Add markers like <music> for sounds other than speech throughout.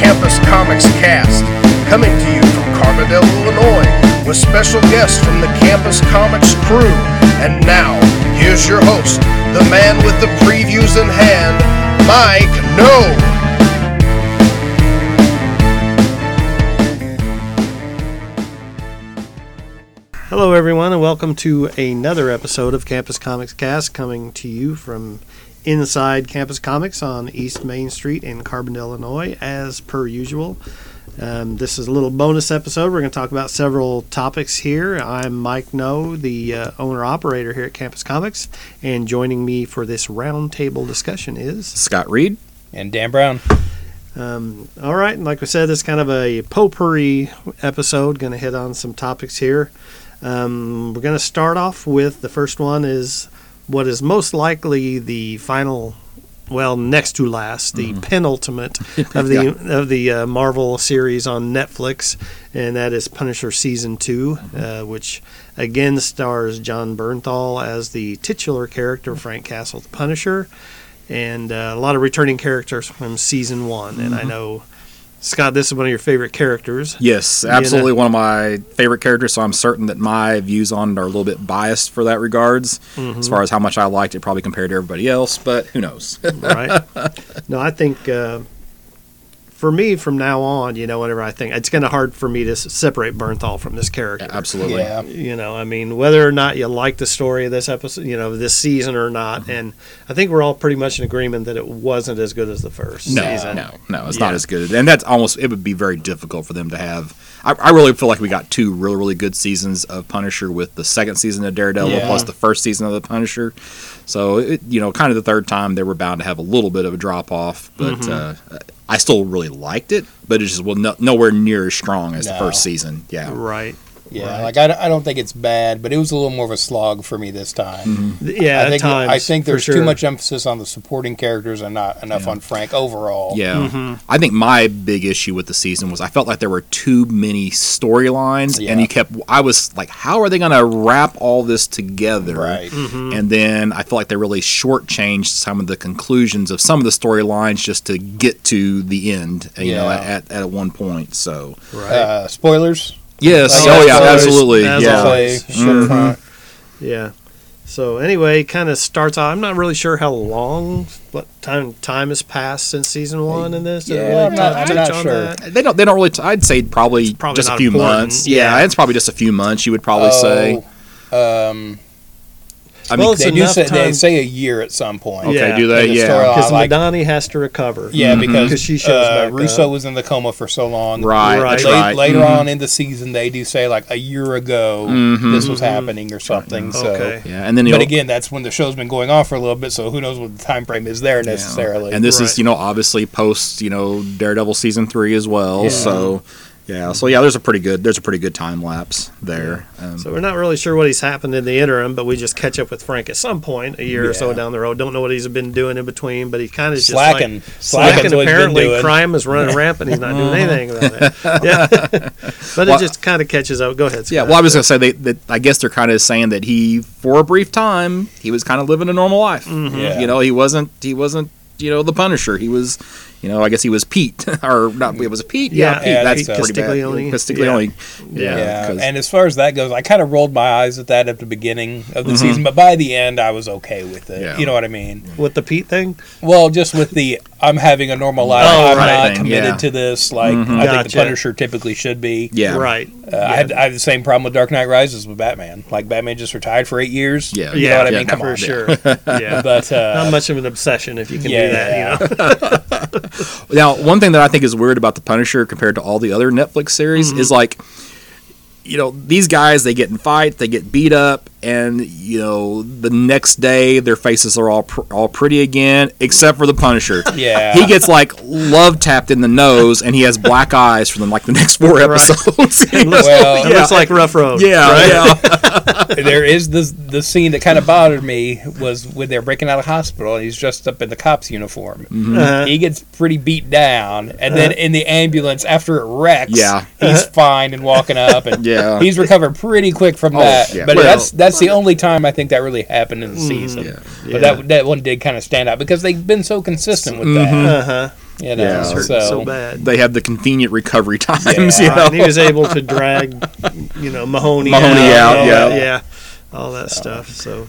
Campus Comics Cast, coming to you from Carbondale, Illinois, with special guests from the Campus Comics crew. And now, here's your host, the man with the previews in hand, Mike No. Hello, everyone, and welcome to another episode of Campus Comics Cast, coming to you from inside Campus Comics on East Main Street in Carbondale, Illinois, as per usual. Um, this is a little bonus episode. We're going to talk about several topics here. I'm Mike No, the uh, owner operator here at Campus Comics, and joining me for this roundtable discussion is Scott Reed. And Dan Brown. Um, all right, and like we said, it's kind of a potpourri episode. Going to hit on some topics here. Um, we're going to start off with the first one is what is most likely the final, well, next to last, the penultimate <laughs> of the of the uh, Marvel series on Netflix, and that is Punisher season 2 uh, which again stars Jon Bernthal as the titular character Frank Castle, the Punisher, and uh, a lot of returning characters from season one. And I know. Scott, this is one of your favorite characters. Yes, absolutely one of my favorite characters. So I'm certain that my views on it are a little bit biased for that regards, as far as how much I liked it, probably compared to everybody else. But who knows? right? <laughs> No, I think uh, for me from now on, you know, whenever I think it's kind of hard for me to separate Bernthal from this character. absolutely. Yeah. You know, I mean, whether or not you like the story of this episode, you know, this season or not, Mm-hmm. and I think we're all pretty much in agreement that it wasn't as good as the first No, season. no, no, it's Yeah. not as good. And that's almost, it would be very difficult for them to have. I, I really feel like we got two really, really good seasons of Punisher with the second season of Daredevil Yeah. plus the first season of the Punisher. So, it, you know, kind of the third time they were bound to have a little bit of a drop off. But Mm-hmm. uh, I still really liked it, but it's just well, no, nowhere near as strong as the first season. Yeah. Right. Yeah, Right. like I, don't- I don't think it's bad, but it was a little more of a slog for me this time. Yeah, I think at times, I think there's sure. too much emphasis on the supporting characters and not enough on Frank overall. Yeah. Mm-hmm. I think my big issue with the season was I felt like there were too many storylines Yeah. and you kept I was like how are they going to wrap all this together? Right. Mm-hmm. And then I felt like they really shortchanged some of the conclusions of some of the storylines just to get to the end, you know, Yeah. at, at one point. So, Right. Uh, spoilers. Yes. Like, oh yeah, spoilers, absolutely. as Yeah. always. Say, sure, Mhm. uh, Yeah. So anyway, kind of starts out. I'm not really sure how long, what time time has passed since season one in this. Yeah, really I'm not- I'm not sure. that? They don't they don't really t- I'd say probably, probably just a few important. months. Yeah. Yeah, it's probably just a few months you would probably say. Oh, um, I Well, mean, it's they do enough say they say a year at some point. okay, Yeah. do they? The Yeah. Because like- Madani has to recover. Yeah, because she shows uh, back Russo up. was in the coma for so long. Right, Right. that's La- right. Later Mhm. on in the season, they do say like a year ago Mhm. this was happening or something. So, Okay. Yeah, and then but again, that's when the show's been going on for a little bit, so who knows what the time frame is there necessarily. And this Right. is, you know, obviously post, you know, Daredevil season three as well. Yeah. So, yeah, so yeah, there's a pretty good, there's a pretty good time lapse there. Um, So we're not really sure what he's happened in the interim, but we just catch up with Frank at some point, a year or so down the road. Don't know what he's been doing in between, but he kind of just slacking, like, slacking. slacking. what he's been Apparently, crime is running rampant. He's not doing anything about it. <laughs> Yeah, <laughs> but Well, it just kind of catches up. Go ahead. yeah, well, I was gonna say they, that I guess they're kind of saying that he, for a brief time, he was kind of living a normal life. Yeah. You know, he wasn't, he wasn't, you know, the Punisher. He was, you know, I guess he was Pete <laughs> or not. It was Pete. Yeah, Yeah, Pete. yeah, that's think so. pretty bad. Castiglione. Castiglione. Yeah, Yeah, 'cause- and as far as that goes, I kind of rolled my eyes at that at the beginning of the mm-hmm. season, but by the end, I was okay with it. Yeah. You know what I mean? with the Pete thing. Well, just with the I'm having a normal life, Oh, I'm right not thing, committed yeah. to this. Like I think the Punisher typically should be. yeah, Right. Uh, I, had, I had the same problem with Dark Knight Rises with Batman. Like Batman just retired for eight years. Yeah. you yeah, know what I yeah, mean? Come for on, sure. <laughs> Yeah. But uh, not much of an obsession if you can yeah, do that. You know. <laughs> <laughs> Now, one thing that I think is weird about the Punisher compared to all the other Netflix series Mm-hmm. is like, you know, these guys they get in fight, they get beat up, and you know the next day their faces are all pr- all pretty again, except for the Punisher. <laughs> Yeah. he gets like love tapped in the nose, and he has black eyes for them like the next four Right. episodes. <laughs> It looks, Well, it looks like Rough Road. yeah, right? yeah, <laughs> there is the the scene that kind of bothered me was when they're breaking out of hospital and he's dressed up in the cop's uniform. Mm-hmm. Uh-huh. He gets pretty beat down, and then uh-huh. in the ambulance after it wrecks, Yeah. he's uh-huh. fine and walking up, and Yeah. he's recovered pretty quick from oh, that. yeah. But Well- that's that's the only time I think that really happened in the season. Yeah. Yeah. But that that one did kind of stand out because they've been so consistent with that. Uh huh. You know, Yeah. Hurt so, so bad. They have the convenient recovery <laughs> times. Yeah. you know? and he was able to drag, you know, Mahoney, Mahoney out, out, yeah. that- yeah, all that stuff. So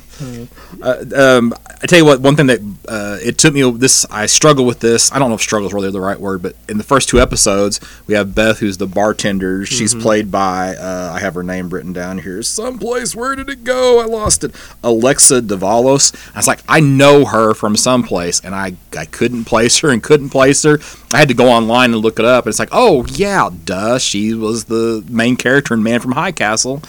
Uh, um, I tell you what, one thing that uh, it took me this I struggle with this. I don't know if struggle is really the right word, but in the first two episodes, we have Beth, who's the bartender. She's played by uh, I have her name written down here someplace. Where did it go? I lost it. Alexa Davalos. I was like, I know her from someplace, and I I couldn't place her and couldn't place her. I had to go online and look it up. And it's like, oh yeah, duh, she was the main character in Man from High Castle,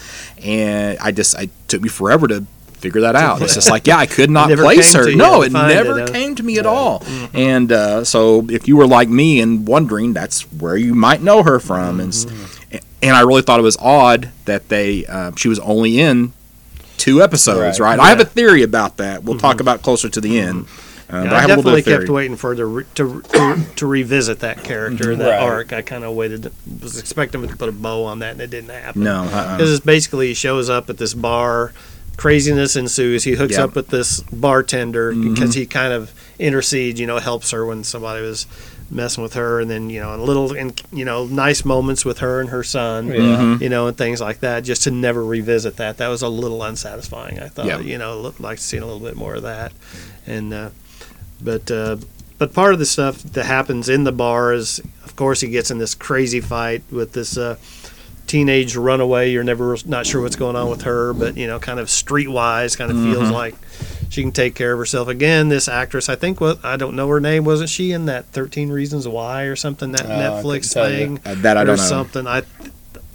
and I just it took me forever to figure that out. It's just like, yeah, I could <laughs> not place her. No, it never it, came to me at all. And uh, so, if you were like me and wondering, that's where you might know her from. And s and I really thought it was odd that they uh, she was only in two episodes. Right. Right? I have a theory about that. We'll talk about closer to the end. Uh, yeah, but I, have a definitely bit of kept waiting for her to re- to, to to revisit that character, that Right. arc. I kind of waited, was expecting them to put a bow on that, and it didn't happen. No, uh-uh. it's basically he shows up at this bar craziness ensues he hooks Yep. up with this bartender Mm-hmm. because he kind of intercedes you know helps her when somebody was messing with her and then you know a little and you know nice moments with her and her son Yeah. Mm-hmm. you know and things like that just to never revisit that that was a little unsatisfying i thought Yep. you know looked like seeing a little bit more of that and uh but uh but part of the stuff that happens in the bar is of course he gets in this crazy fight with this uh teenage runaway. You're never not sure what's going on with her, but you know, kind of streetwise, kind of feels Mm-hmm. like she can take care of herself. Again, this actress, I think, what I don't know her name. Wasn't she in that Thirteen Reasons Why or something? That I Netflix couldn't tell you. thing Uh, that I don't know. something. I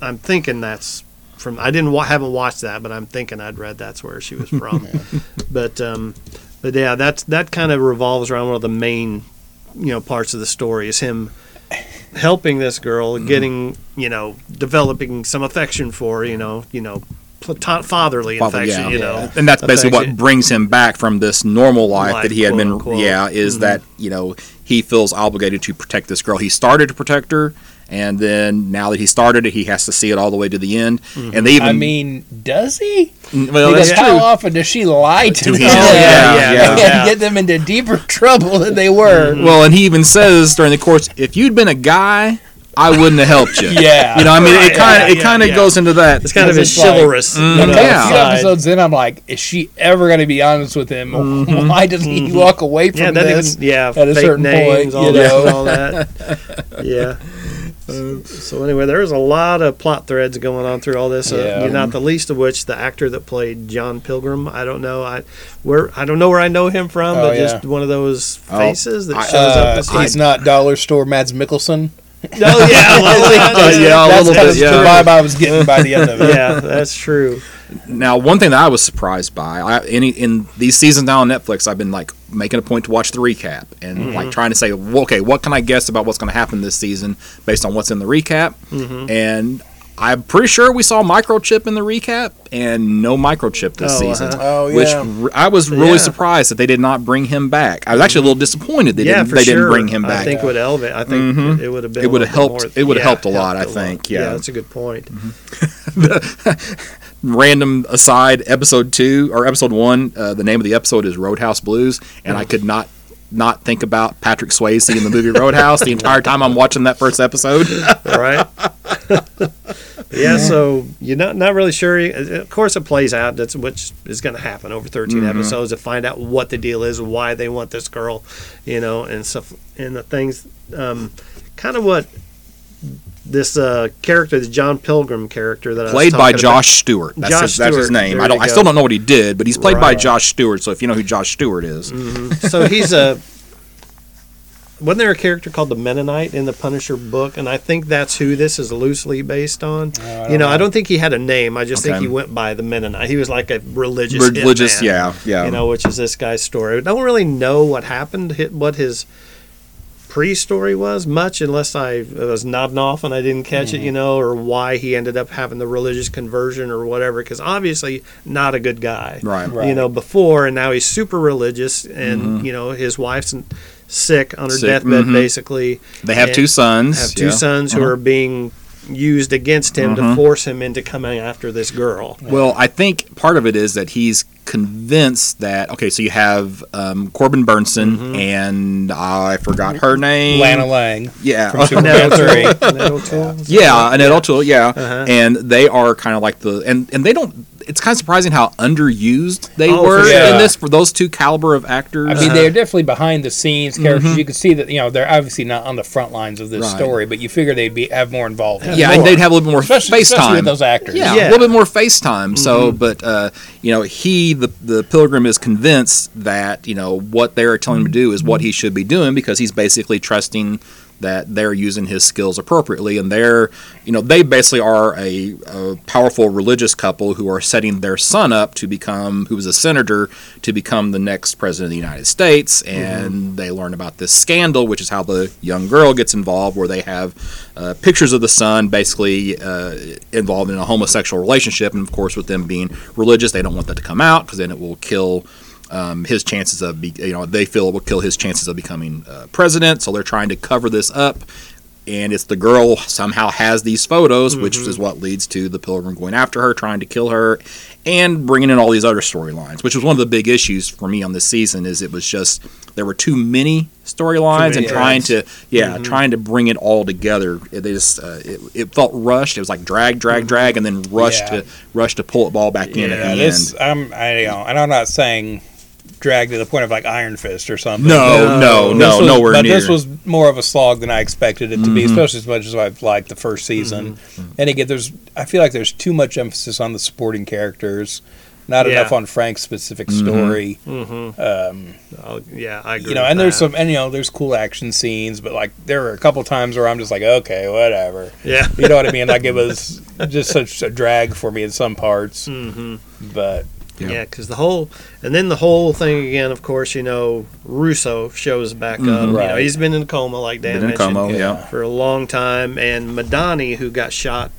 I'm thinking that's from. I didn't wa- haven't watched that, but I'm thinking I'd read that's where she was from. <laughs> but um, but yeah, that's that kind of revolves around one of the main you know parts of the story is him helping this girl Mm-hmm. getting you know developing some affection for you know you know platon- fatherly Father, affection yeah. you know and that's basically affection. what brings him back from this normal life, Life, that he had been unquote. yeah is Mhm. that you know he feels obligated to protect this girl he started to protect her and then now that he started it he has to see it all the way to the end and they even I mean, does he? well because that's how true often does she lie to, To him? him, yeah, yeah, <laughs> and yeah. get them into deeper <laughs> trouble than they were? well and he even says during the course if you'd been a guy I wouldn't have helped you <laughs> Yeah. you know I mean it kind of yeah, it kind of yeah. goes into that it's kind of Because his it's like- Mm, you You know, know, Yeah. a few episodes in, I'm like, is she ever going to be honest with him? Why does he walk away from Mm-hmm. yeah, that this? even, yeah, at a certain names, point, all, you know? and all that. yeah. So anyway, there's a lot of plot threads going on through all this. Uh, Yeah. not the least of which the actor that played John Pilgrim. I don't know. I where I don't know where I know him from, Oh, but yeah. just one of those Oh, faces that I- shows Uh, up. As he's not dollar store Mads Mikkelsen. <laughs> Oh yeah, well, Uh, <laughs> yeah, a That's little kind bit, of yeah. the vibe I was getting by the end of it. <laughs> yeah, that's true. Now, one thing that I was surprised by, I, any in these seasons now on Netflix, I've been like making a point to watch the recap and Mm-hmm. like trying to say, well, okay, what can I guess about what's going to happen this season based on what's in the recap? Mm-hmm. And I'm pretty sure we saw microchip in the recap, and no microchip this Oh, season. uh-huh. Oh, Which yeah. r- I was really Yeah. surprised that they did not bring him back. I was actually a little disappointed they yeah, didn't. They sure. didn't bring him back. I think would elevate. I think Mhm. it would have been. It would have helped- more- it would have yeah, helped a lot, I lot. think, yeah. that's a good point. <laughs> random aside episode two or episode one uh, the name of the episode is roadhouse blues and i could not not think about patrick swayze in the movie roadhouse the entire time i'm watching that first episode <laughs> All right. <laughs> yeah, so you're not not really sure. Of course, it plays out. That's which is going to happen over 13 Mm-hmm. episodes to find out what the deal is, why they want this girl, you know, and stuff, and the things. Um, kind of what this uh, character, the John Pilgrim character that I was played by talking about- josh stewart that's, Josh his, that's his name there i don't i still don't know what he did but he's played by josh stewart so if you know who josh stewart is so he's a. Wasn't there a character called the Mennonite in the Punisher book? And I think that's who this is loosely based on. I you know, don't I don't think he had a name. I just think he went by the Mennonite. He was like a religious, religious hitman, yeah yeah You know, which is this guy's story. I don't really know what happened, hit- what his pre-story was much, unless I was nodding off and I didn't catch it. You know, or why he ended up having the religious conversion or whatever. Because obviously, not a good guy right Right. you know, before, and now he's super religious, and you know his wife's sick on her Sick, deathbed, mhm. basically. they have two sons Have two yeah. sons who Uh-huh. are being, used against him Mm-hmm. to force him into coming after this girl. Well, I think part of it is that he's convinced that okay, so you have um, Corbin Bernsen and I forgot her name. Lana Lang. Yeah, from Superman <laughs> 3. Annette O'Toole? yeah, Annette O'Toole. Yeah, Uh-huh. and they are kind of like the and and they don't. It's kind of surprising how underused they Oh, were sure. in this for those two caliber of actors. I mean, they're uh-huh. definitely behind the scenes characters. Mm-hmm. You can see that you know they're obviously not on the front lines of this Right. story, but you figure they'd be have more involvement. yeah, and they'd have a little bit more especially, face especially time. with those actors. Yeah, Yeah. a little bit more FaceTime. So, mm-hmm. but uh, you know, he the the pilgrim is convinced that you know what they're telling him to mm-hmm. do is what he should be doing because he's basically trusting that they're using his skills appropriately. And they're you know they basically are a, a powerful religious couple who are setting their son up to become who was a senator to become the next president of the united states. And they learn about this scandal which is how the young girl gets involved where they have uh, pictures of the son basically uh, involved in a homosexual relationship. And of course with them being religious they don't want that to come out because then it will kill um, his chances of be, you know they feel it will kill his chances of becoming uh, president. So they're trying to cover this up. And it's the girl somehow has these photos which is what leads to the pilgrim going after her trying to kill her and bringing in all these other storylines which was one of the big issues for me on this season is it was just there were too many storylines and trying to yeah trying to bring it all together. It is uh, it, it felt rushed. It was like drag drag drag and then rush Yeah. to rush to pull it all back in at the this end. I'm I you know, and I'm not saying drag to the point of like Iron Fist or something. no no This no was- nowhere but near this was more of a slog than I expected it to Mm-hmm. be, especially as much as I've liked the first season. And again, there's I feel like there's too much emphasis on the supporting characters, not Yeah. enough on Frank's specific Mm-hmm. story. Mm-hmm. Um, Oh, yeah, I agree. you know, with and there's that. some, and you know, there's cool action scenes, but like there were a couple times where I'm just like, okay, whatever. Yeah. You know what I mean? Like it was just such a drag for me in some parts, <laughs> hmm but Yeah. Yeah, because the whole, and then the whole thing again. Of course, you know, Russo shows back up. Mm-hmm. You know, Right. he's been in a coma, like Dan Been in mentioned, coma, yeah. yeah. for a long time. And Madani, who got shot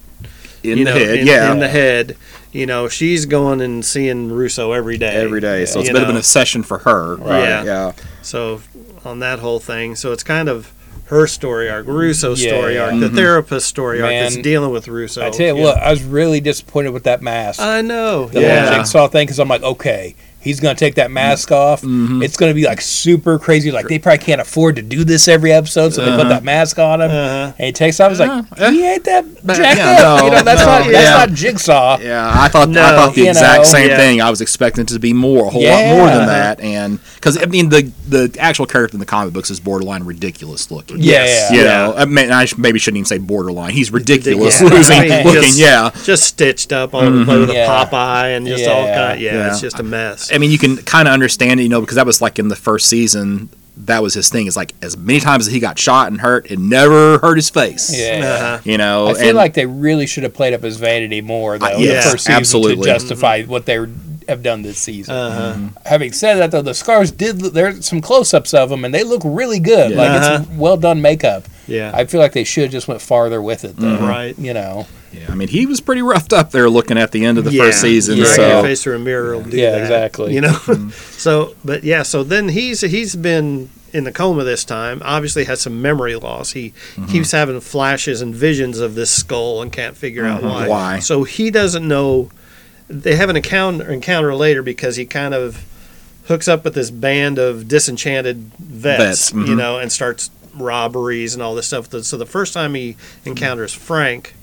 In you the know, head, in, yeah. in the head, you know, she's going and seeing Russo every day. every day. So it's a bit of an obsession for her. Right. Yeah. Yeah. So on that whole thing, so it's kind of her story arc, Russo's Yeah, story yeah. arc, the mm-hmm. therapist story arc that's dealing with Russo. I tell you Yeah. what, I was really disappointed with that mask. I know. the yeah. whole jigsaw thing because I'm like, okay, he's gonna take that mask off. Mm-hmm. It's gonna be like super crazy. Like they probably can't afford to do this every episode, so they put that mask on him. Uh-huh. And he takes off. He's like, Uh, he ain't that but- jacked yeah, up. no, you know, that's no, not that's yeah. not jigsaw. Yeah, I thought No, I thought the exact know, same yeah. thing. I was expecting it to be more, a whole Yeah. lot more than that, and because I mean the the actual character in the comic books is borderline ridiculous looking. Yeah. you Yeah. know, I, mean, I maybe shouldn't even say borderline. He's ridiculous Yeah. losing, I mean, looking. just- yeah, Just stitched up all the way with Yeah. a Popeye and just all Yeah. kind. Yeah, Yeah. it's just a mess. I mean, you can kind of understand it, you know, because that was like in the first season. That was his thing. Is like as many times as he got shot and hurt, it never hurt his face. Yeah. Uh-huh. You know, I feel and- like they really should have played up his vanity more though. Uh, in yeah, the first season absolutely. to justify what they have done this season. Uh-huh. Having said that, though, the scars did. There's some close-ups of them, and they look really good. Yeah. Like Uh-huh. it's well done makeup. Yeah. I feel like they should have just went farther with it, though. Right. You know. yeah, I mean, he was pretty roughed up there looking at the end of the yeah. first season. Dragging so your face through a mirror will do Yeah, that, exactly. You know. Mm-hmm. <laughs> so, but yeah. So then he's he's been in the coma this time. Obviously, has some memory loss. He Mm-hmm. keeps having flashes and visions of this skull and can't figure out why. Mm-hmm. Why? So he doesn't know. They have an encounter encounter later because he kind of hooks up with this band of disenchanted vets, Vets, you mhm. know, and starts robberies and all this stuff. So the first time he encounters Frank.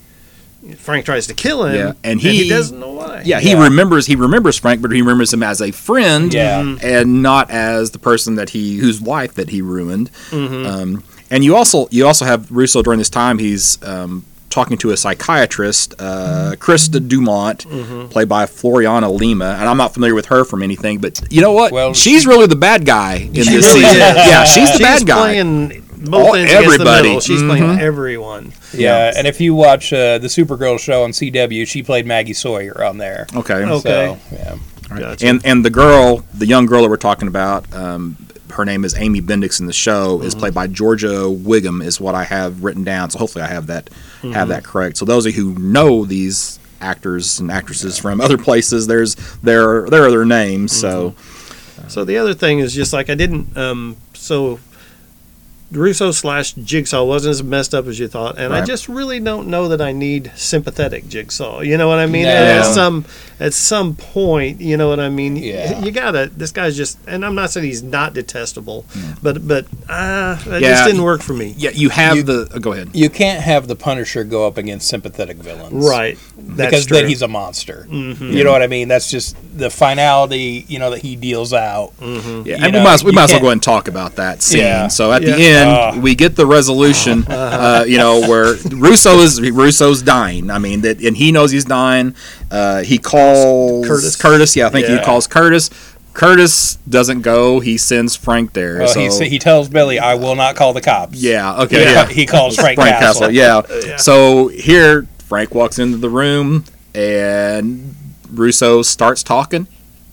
Frank tries to kill him, Yeah, and and he- he doesn't know why. Yeah, he Yeah. remembers he remembers Frank, but he remembers him as a friend, Yeah. and not as the person that he whose wife that he ruined. Mm-hmm. Um, and you also you also have Russo during this time. He's um, talking to a psychiatrist, uh, Krista Dumont, Mm-hmm. played by Floriana Lima, and I'm not familiar with her from anything, but you know what? Well, she's really the bad guy in this really season. is. Yeah, she's the She's bad guy. playing both All- ends against the everybody. middle. She's Mhm. playing everyone. Yeah, and if you watch uh, the Supergirl show on CW, she played Maggie Sawyer on there. Okay. Okay. So, yeah. Right. Gotcha. And and the girl, the young girl that we're talking about, um, her name is Amy Bendix in the show. Is mm-hmm. played by Giorgia Whigham, is what I have written down. So hopefully I have that have mm-hmm. that correct. So those of you who know these actors and actresses from other places, there's their there are their names. So mm-hmm. So the other thing is just like I didn't. Um, so Russo slash Jigsaw wasn't as messed up as you thought, and I just really don't know that I need sympathetic Jigsaw. You know what I mean? No. At some at some point, you know what I mean? Yeah. You gotta. This guy's just, and I'm not saying he's not detestable, hmm. but but uh, it Yeah, just didn't work for me. Yeah, you have You- the. oh, go ahead. You can't have the Punisher go up against sympathetic villains, Right. That's because true. then he's a monster. Mm-hmm. You know what I mean? That's just the finality, you know, that he deals out. Mm-hmm. Yeah, You and we might, as- we might as well go ahead and talk about that scene. Yeah. So at the Yeah. End, Ah. we get the resolution. <laughs> uh, you know, where Russo is Russo's dying. I mean, that, and he knows he's dying. Uh, he calls Curtis. Curtis. Yeah, I think he calls Curtis. Curtis doesn't go. He sends Frank there. Well, so he, he tells Billy, "I will not call the cops." yeah, okay, He, yeah. he calls Frank, Castle. <laughs> Yeah. So here, Frank walks into the room, and Russo starts talking,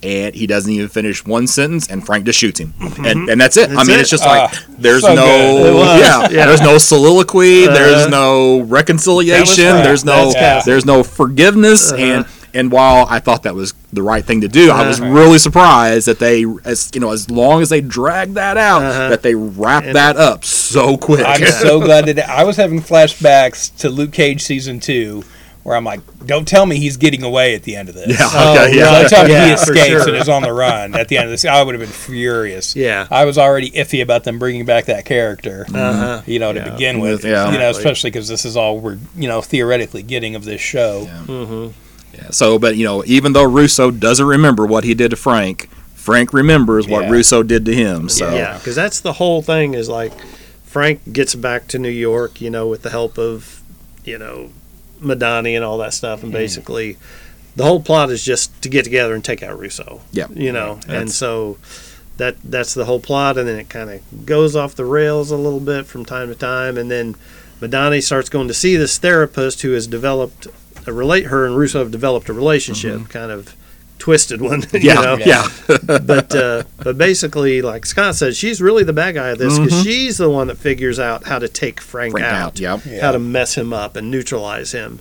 and he doesn't even finish one sentence, and Frank just shoots him, and and that's it. I mean, it. it's just like Ah, there's so no, good. It was, yeah, <laughs> yeah. there's no soliloquy, there's Uh-huh. no reconciliation, there's no, That's there's no forgiveness, Uh-huh. and. And while I thought that was the right thing to do, I was Uh-huh. really surprised that they, as you know, as long as they dragged that out, Uh-huh. that they wrapped And- that up so quick. I'm so <laughs> glad that I was having flashbacks to Luke Cage season two, where I'm like, "Don't tell me he's getting away at the end of this." Yeah. Oh, Okay. Yeah. Don't tell me Yeah, he escapes sure. and is on the run at the end of this. I would have been furious. Yeah. I was already iffy about them bringing back that character. Uh-huh. You know, to Yeah. begin with. Yeah. You know, especially because this is all we're you know theoretically getting of this show. Mm-hmm. Yeah, so, but you know, even though Russo doesn't remember what he did to Frank, Frank remembers what Russo did to him. So, Yeah, because that's the whole thing. Is like Frank gets back to New York, you know, with the help of you know Madani and all that stuff, and hmm. basically the whole plot is just to get together and take out Russo. Yeah. you know, and so that that's the whole plot, and then it kind of goes off the rails a little bit from time to time, and then Madani starts going to see this therapist who has developed a relate her and Russo have developed a relationship, mm-hmm. kind of twisted one. <laughs> you yeah, know? yeah, <laughs> but uh, but basically, like Scott said, she's really the bad guy of this because she's the one that figures out how to take Frank, Frank out, out, yep. how to mess him up and neutralize him.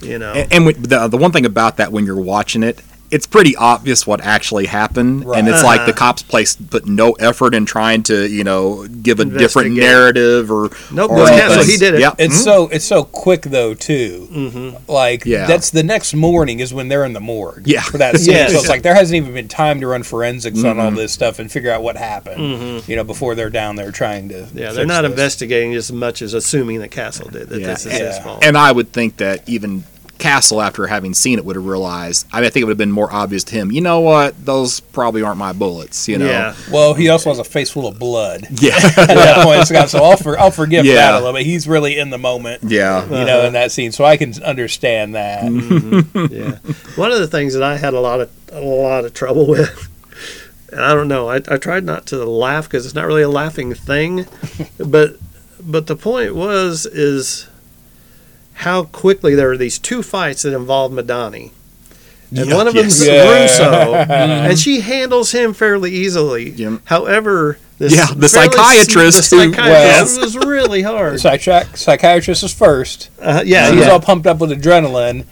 You know, And, and with the the one thing about that when you're watching it, it's pretty obvious what actually happened, Right. and it's like the Uh-huh. cops place put no effort in trying to you know give a different narrative or Nope, or that's anything. He did it. Yeah, It's mhm. so it's so quick though too. Mm-hmm. Like Yeah. that's the next morning is when they're in the morgue. Yeah. for that scene. Yes. So it's like there hasn't even been time to run forensics on all this stuff and figure out what happened. You know, before they're down there trying to. Mm-hmm. yeah, fix they're not this. investigating as much as assuming that Castle did that Yeah. this is his fault. And I would think that even Castle, after having seen it, would have realized. I, mean, I think it would have been more obvious to him. You know what? Those probably aren't my bullets. You know. Yeah, Well, he also has a face full of blood <laughs> Yeah. at that point, Scott. So I'll for, I'll forgive Yeah. that a little bit. He's really in the moment, yeah. you know, in that scene, so I can understand that. Mm-hmm. <laughs> yeah. One of the things that I had a lot of a lot of trouble <laughs> with, and I don't know, I, I tried not to laugh because it's not really a laughing thing, but but the point was is how quickly there are these two fights that involve Madani. And Yeah. one of them's <laughs> Yes. Russo, and she handles him fairly easily. Yeah. However, this Yeah, the fairly psychiatrist the who- psychiatrist was really hard. Psychiat- psychiatrist is first. Uh, yeah, She's yeah. all pumped up with adrenaline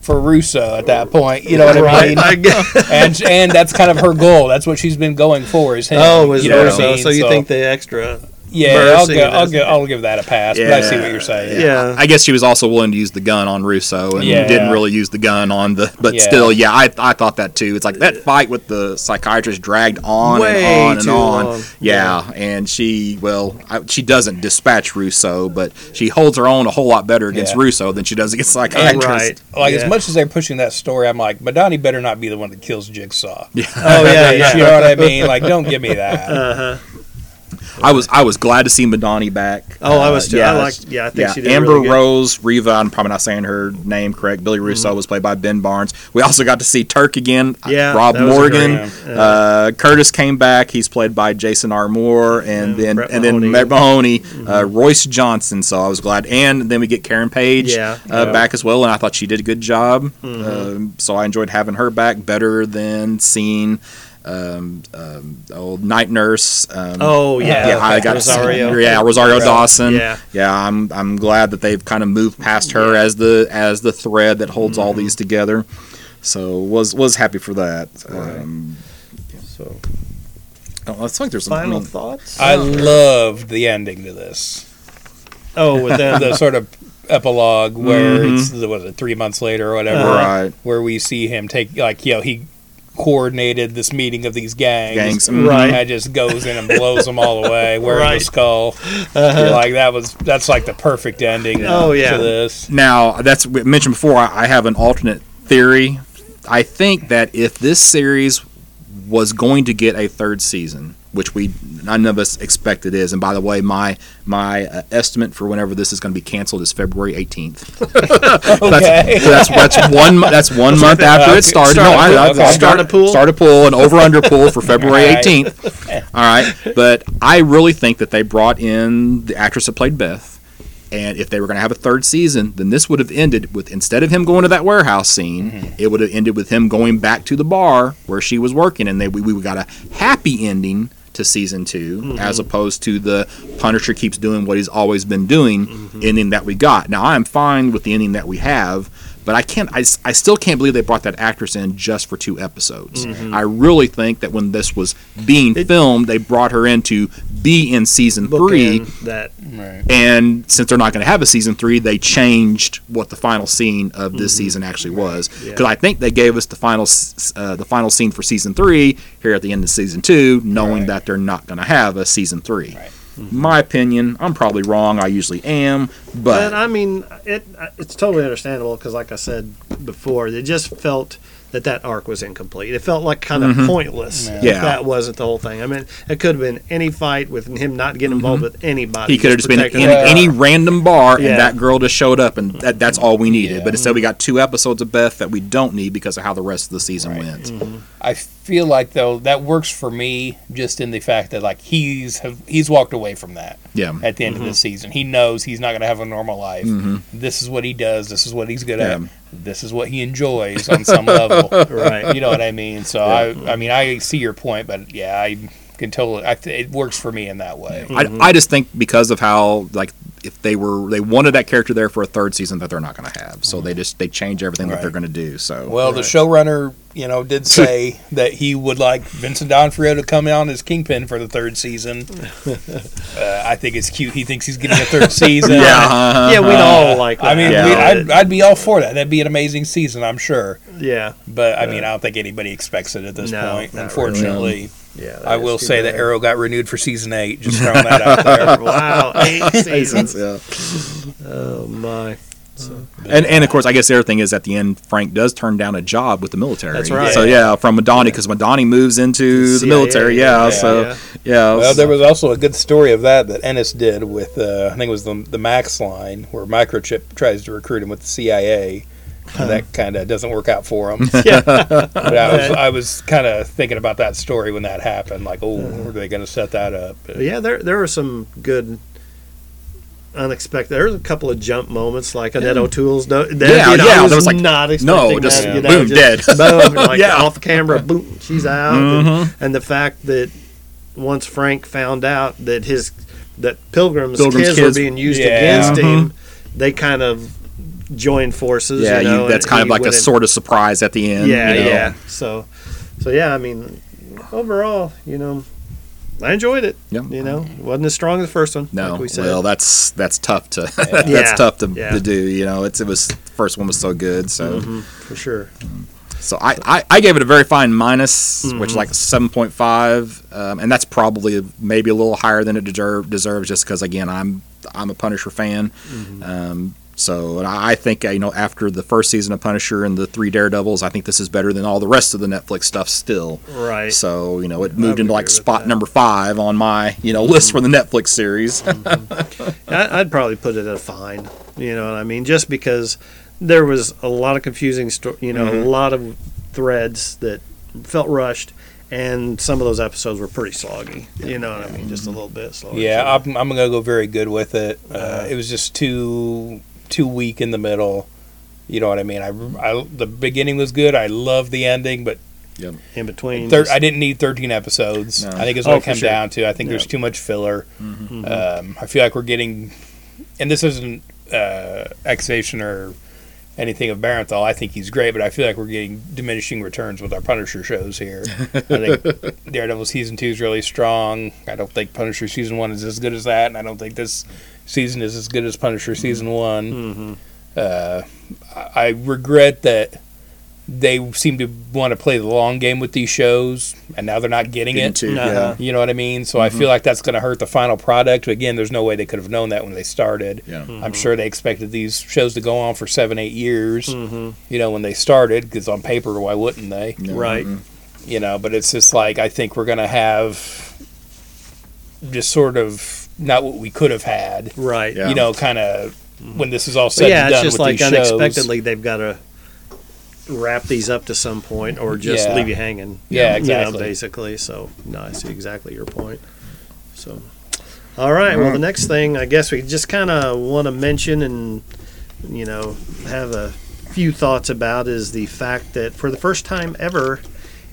for Russo at that point. You know what I mean? I <laughs> and and that's kind of her goal. That's what she's been going for. Is him. Oh, is you know what I Russo. mean? So you think the extra? Yeah, I'll go. I'll go. I'll give that a pass. But I see what you're saying. Yeah. I guess she was also willing to use the gun on Russo and Yeah. didn't really use the gun on the. But Yeah. still, yeah, I, I thought that too. It's like that fight with the psychiatrist dragged on Way and on and too on. long. Yeah, and she well, I, she doesn't dispatch Russo, but she holds her own a whole lot better against Yeah. Russo than she does against psychiatrist. Right. Like Yeah. as much as they're pushing that story, I'm like, Madani better not be the one that kills Jigsaw. Oh <laughs> yeah, yeah. you know what I mean? Like, don't give me that. Uh-huh. I was I was glad to see Madani back. Oh, I was too. I yeah, liked- yeah, I think yeah, she did Amber really. Rose Revah. I'm probably not saying her name correct. Billy Russo was played by Ben Barnes. We also got to see Turk again. uh, Yeah, Rob that was a Morgan. yeah. Uh, Curtis came back. He's played by Jason R. Moore, and then Brett and then Mahoney. Brett Mahoney, uh, Royce Johnson. So I was glad. And then we get Karen Page Yeah, uh, yeah. Mm-hmm. back as well, and I thought she did a good job. Um, so I enjoyed having her back better than seeing. Um, um, old night nurse. Um, Oh yeah, yeah, I got Rosario. <laughs> Yeah, Rosario Dawson. Yeah. yeah. I'm I'm glad that they've kind of moved past her as the as the thread that holds Mm-hmm. all these together. So was was happy for that. Um, So Oh, I think there's some. I Final mean, thoughts? I loved the ending to this. oh, with them. the <laughs> sort of epilogue where Mhm. it's was it three months later or whatever, Uh-huh. right. where we see him take like you know he coordinated this meeting of these gangs, Gangs, and Right. it just goes in and blows them all away wearing Right. the skull. Uh-huh. Like that was that's like the perfect ending. Oh, yeah. to this. Now, that's we mentioned before. I, I have an alternate theory. I think that if this series was going to get a third season, which we none of us expect it is, and by the way, my my uh, estimate for whenever this is going to be canceled is February 18th. <laughs> Okay. That's that's one that's one month after it started. Start no, a I, pool, I, okay. I'll Start a pool? Start a pool, an over under pool for February All right. 18th. All right, but I really think that they brought in the actress that played Beth. And if they were going to have a third season, then this would have ended with instead of him going to that warehouse scene, Mm-hmm. it would have ended with him going back to the bar where she was working, and they we, we got a happy ending to season 2 Mm-hmm. as opposed to the Punisher keeps doing what he's always been doing Mm-hmm. ending that we got. Now I'm fine with the ending that we have, but I can't. I, I still can't believe they brought that actress in just for two episodes. Mm-hmm. I really think that when this was being filmed, they brought her in to be in season three. that. Right. And since they're not going to have a season three, they changed what the final scene of this season actually was. Mm-hmm. Yeah. Because I think they gave us the final uh, the final scene for season three here at the end of season two, knowing Right. that they're not going to have a season three. Right. My opinion, I'm probably wrong. I usually am, But but I mean, it it's totally understandable because, like I said before, it just felt that that arc was incomplete. It felt like kind of mm-hmm. pointless. Yeah. if Yeah. that wasn't the whole thing. I mean, it could have been any fight with him not getting involved mm-hmm. with anybody. he could have just been in protecting any, any random bar, Yeah. and that girl just showed up, and that, that's all we needed. Yeah. But instead, we got two episodes of Beth that we don't need because of how the rest of the season Right. went. Mm-hmm. I feel like though that works for me just in the fact that like he's have, he's walked away from that Yeah. at the end of the mm-hmm. season. He knows he's not going to have a normal life. Mm-hmm. This is what he does. This is what he's good at. This is what he enjoys on some <laughs> level. Right. You know what I mean? So I I mean I see your point, but yeah, I can totally. I th- it works for me in that way. I, I mm-hmm. just think because of how like if they were they wanted that character there for a third season that they're not going to have, so they just they change everything that they're going to do. So Well, the Right. showrunner, you know, did <laughs> say that he would like Vincent D'Onofrio to come on as Kingpin for the third season. <laughs> uh, I think it's cute. He thinks he's getting a third <laughs> season. yeah, uh-huh. yeah, we'd all like. That. I mean, Yeah. we, I'd, I'd be all for that. That'd be an amazing season, I'm sure. yeah, But I mean, I don't think anybody expects it at this No, point. not Unfortunately, yeah. I will is too say that. Arrow got renewed for season eight. Just <laughs> throwing that out there. <laughs> Wow, eight <laughs> seasons. yeah. Oh my. And and of course, I guess the other thing is at the end, Frank does turn down a job with the military. That's right. So yeah, from Madani because Madani moves into the CIA, military. Yeah. yeah, so yeah. yeah. Well, there was also a good story of that that Ennis did with, uh, I think it was the, the Max line, where Microchip tries to recruit him with the CIA. And that kind of doesn't work out for him. <laughs> Yeah. But I was, I was <laughs> kind of thinking about that story when that happened. Like, oh, are they going to set that up? But yeah, there there were some good unexpected. There was a couple of jump moments, like Annette O'Toole's. No, that, Yeah, you know, yeah, I was, there was like, not no, expecting just that, you know, boom, just dead. boom, like <laughs> Yeah. off camera, boom, she's out. Mhm. And, and the fact that once Frank found out that his that Pilgrim's, Pilgrim's kids, kids- were being used Yeah. against Mhm. him, they kind of joined forces. yeah, you know, you, that's kind of like a sort of surprise at the end. yeah, you know. yeah. So, so yeah, I mean, overall, you know, I enjoyed it. Yep. You know, it wasn't as strong as the first one. No, like we said. well, that's that's tough to <laughs> Yeah. that's tough to, Yeah. to do. You know, it's it was the first one was so good. So Mhm, for sure. so I, I, I gave it a very fine minus, Mm-hmm. which is like seven point five, um, and that's probably maybe a little higher than it deserve, deserves, just because again I'm I'm a Punisher fan. Mm-hmm. Um, so and I I think uh, you know after the first season of Punisher and the three Daredevils, I think this is better than all the rest of the Netflix stuff still. Right. So you know it I moved into like spot that. number five on my you know list for the Netflix series. <laughs> I, I'd probably put it at a fine. You know what I mean? Just because there was a lot of confusing, story. you know, Mhm. a lot of threads that felt rushed, and some of those episodes were pretty sloggy. You know what I mean? Just a little bit sloggy. Yeah, I'm, I'm going to go very good with it. Uh, Uh, it was just too too weak in the middle. You know what I mean? I, I the beginning was good. I love the ending, but in between. thir- I didn't need 13 episodes. No. I think is Oh, what it for came sure. down to. I think there's too much filler. Mm-hmm. Mhm. Um, I feel like we're getting, and this isn't uh, accusation or anything of Bernthal. I think he's great, but I feel like we're getting diminishing returns with our Punisher shows here. I think <laughs> Daredevil season two is really strong. I don't think Punisher season one is as good as that, and I don't think this season is as good as Punisher season one. Mm-hmm. Uh, I I regret that they seem to want to play the long game with these shows, and now they're not getting Getting it. to, Uh-huh. yeah. You know what I mean? So I feel like that's going to hurt the final product. Again, there's no way they could have known that when they started. Yeah. I'm sure they expected these shows to go on for seven, eight years. Mm-hmm. You know, when they started, because on paper, why wouldn't they? No, Right. mm-mm. You know, but it's just like I think we're going to have just sort of not what we could have had. Right. Yeah. You know, kind of mm-hmm. when this is all But said yeah, and done it's just with like these shows. unexpectedly they've got to wrap these up to some point or just Yeah. leave you hanging. Yeah, you know, exactly. basically. So, no, I see exactly your point. So, all right. Well, the next thing I guess we just kind of want to mention and, you know, have a few thoughts about is the fact that for the first time ever,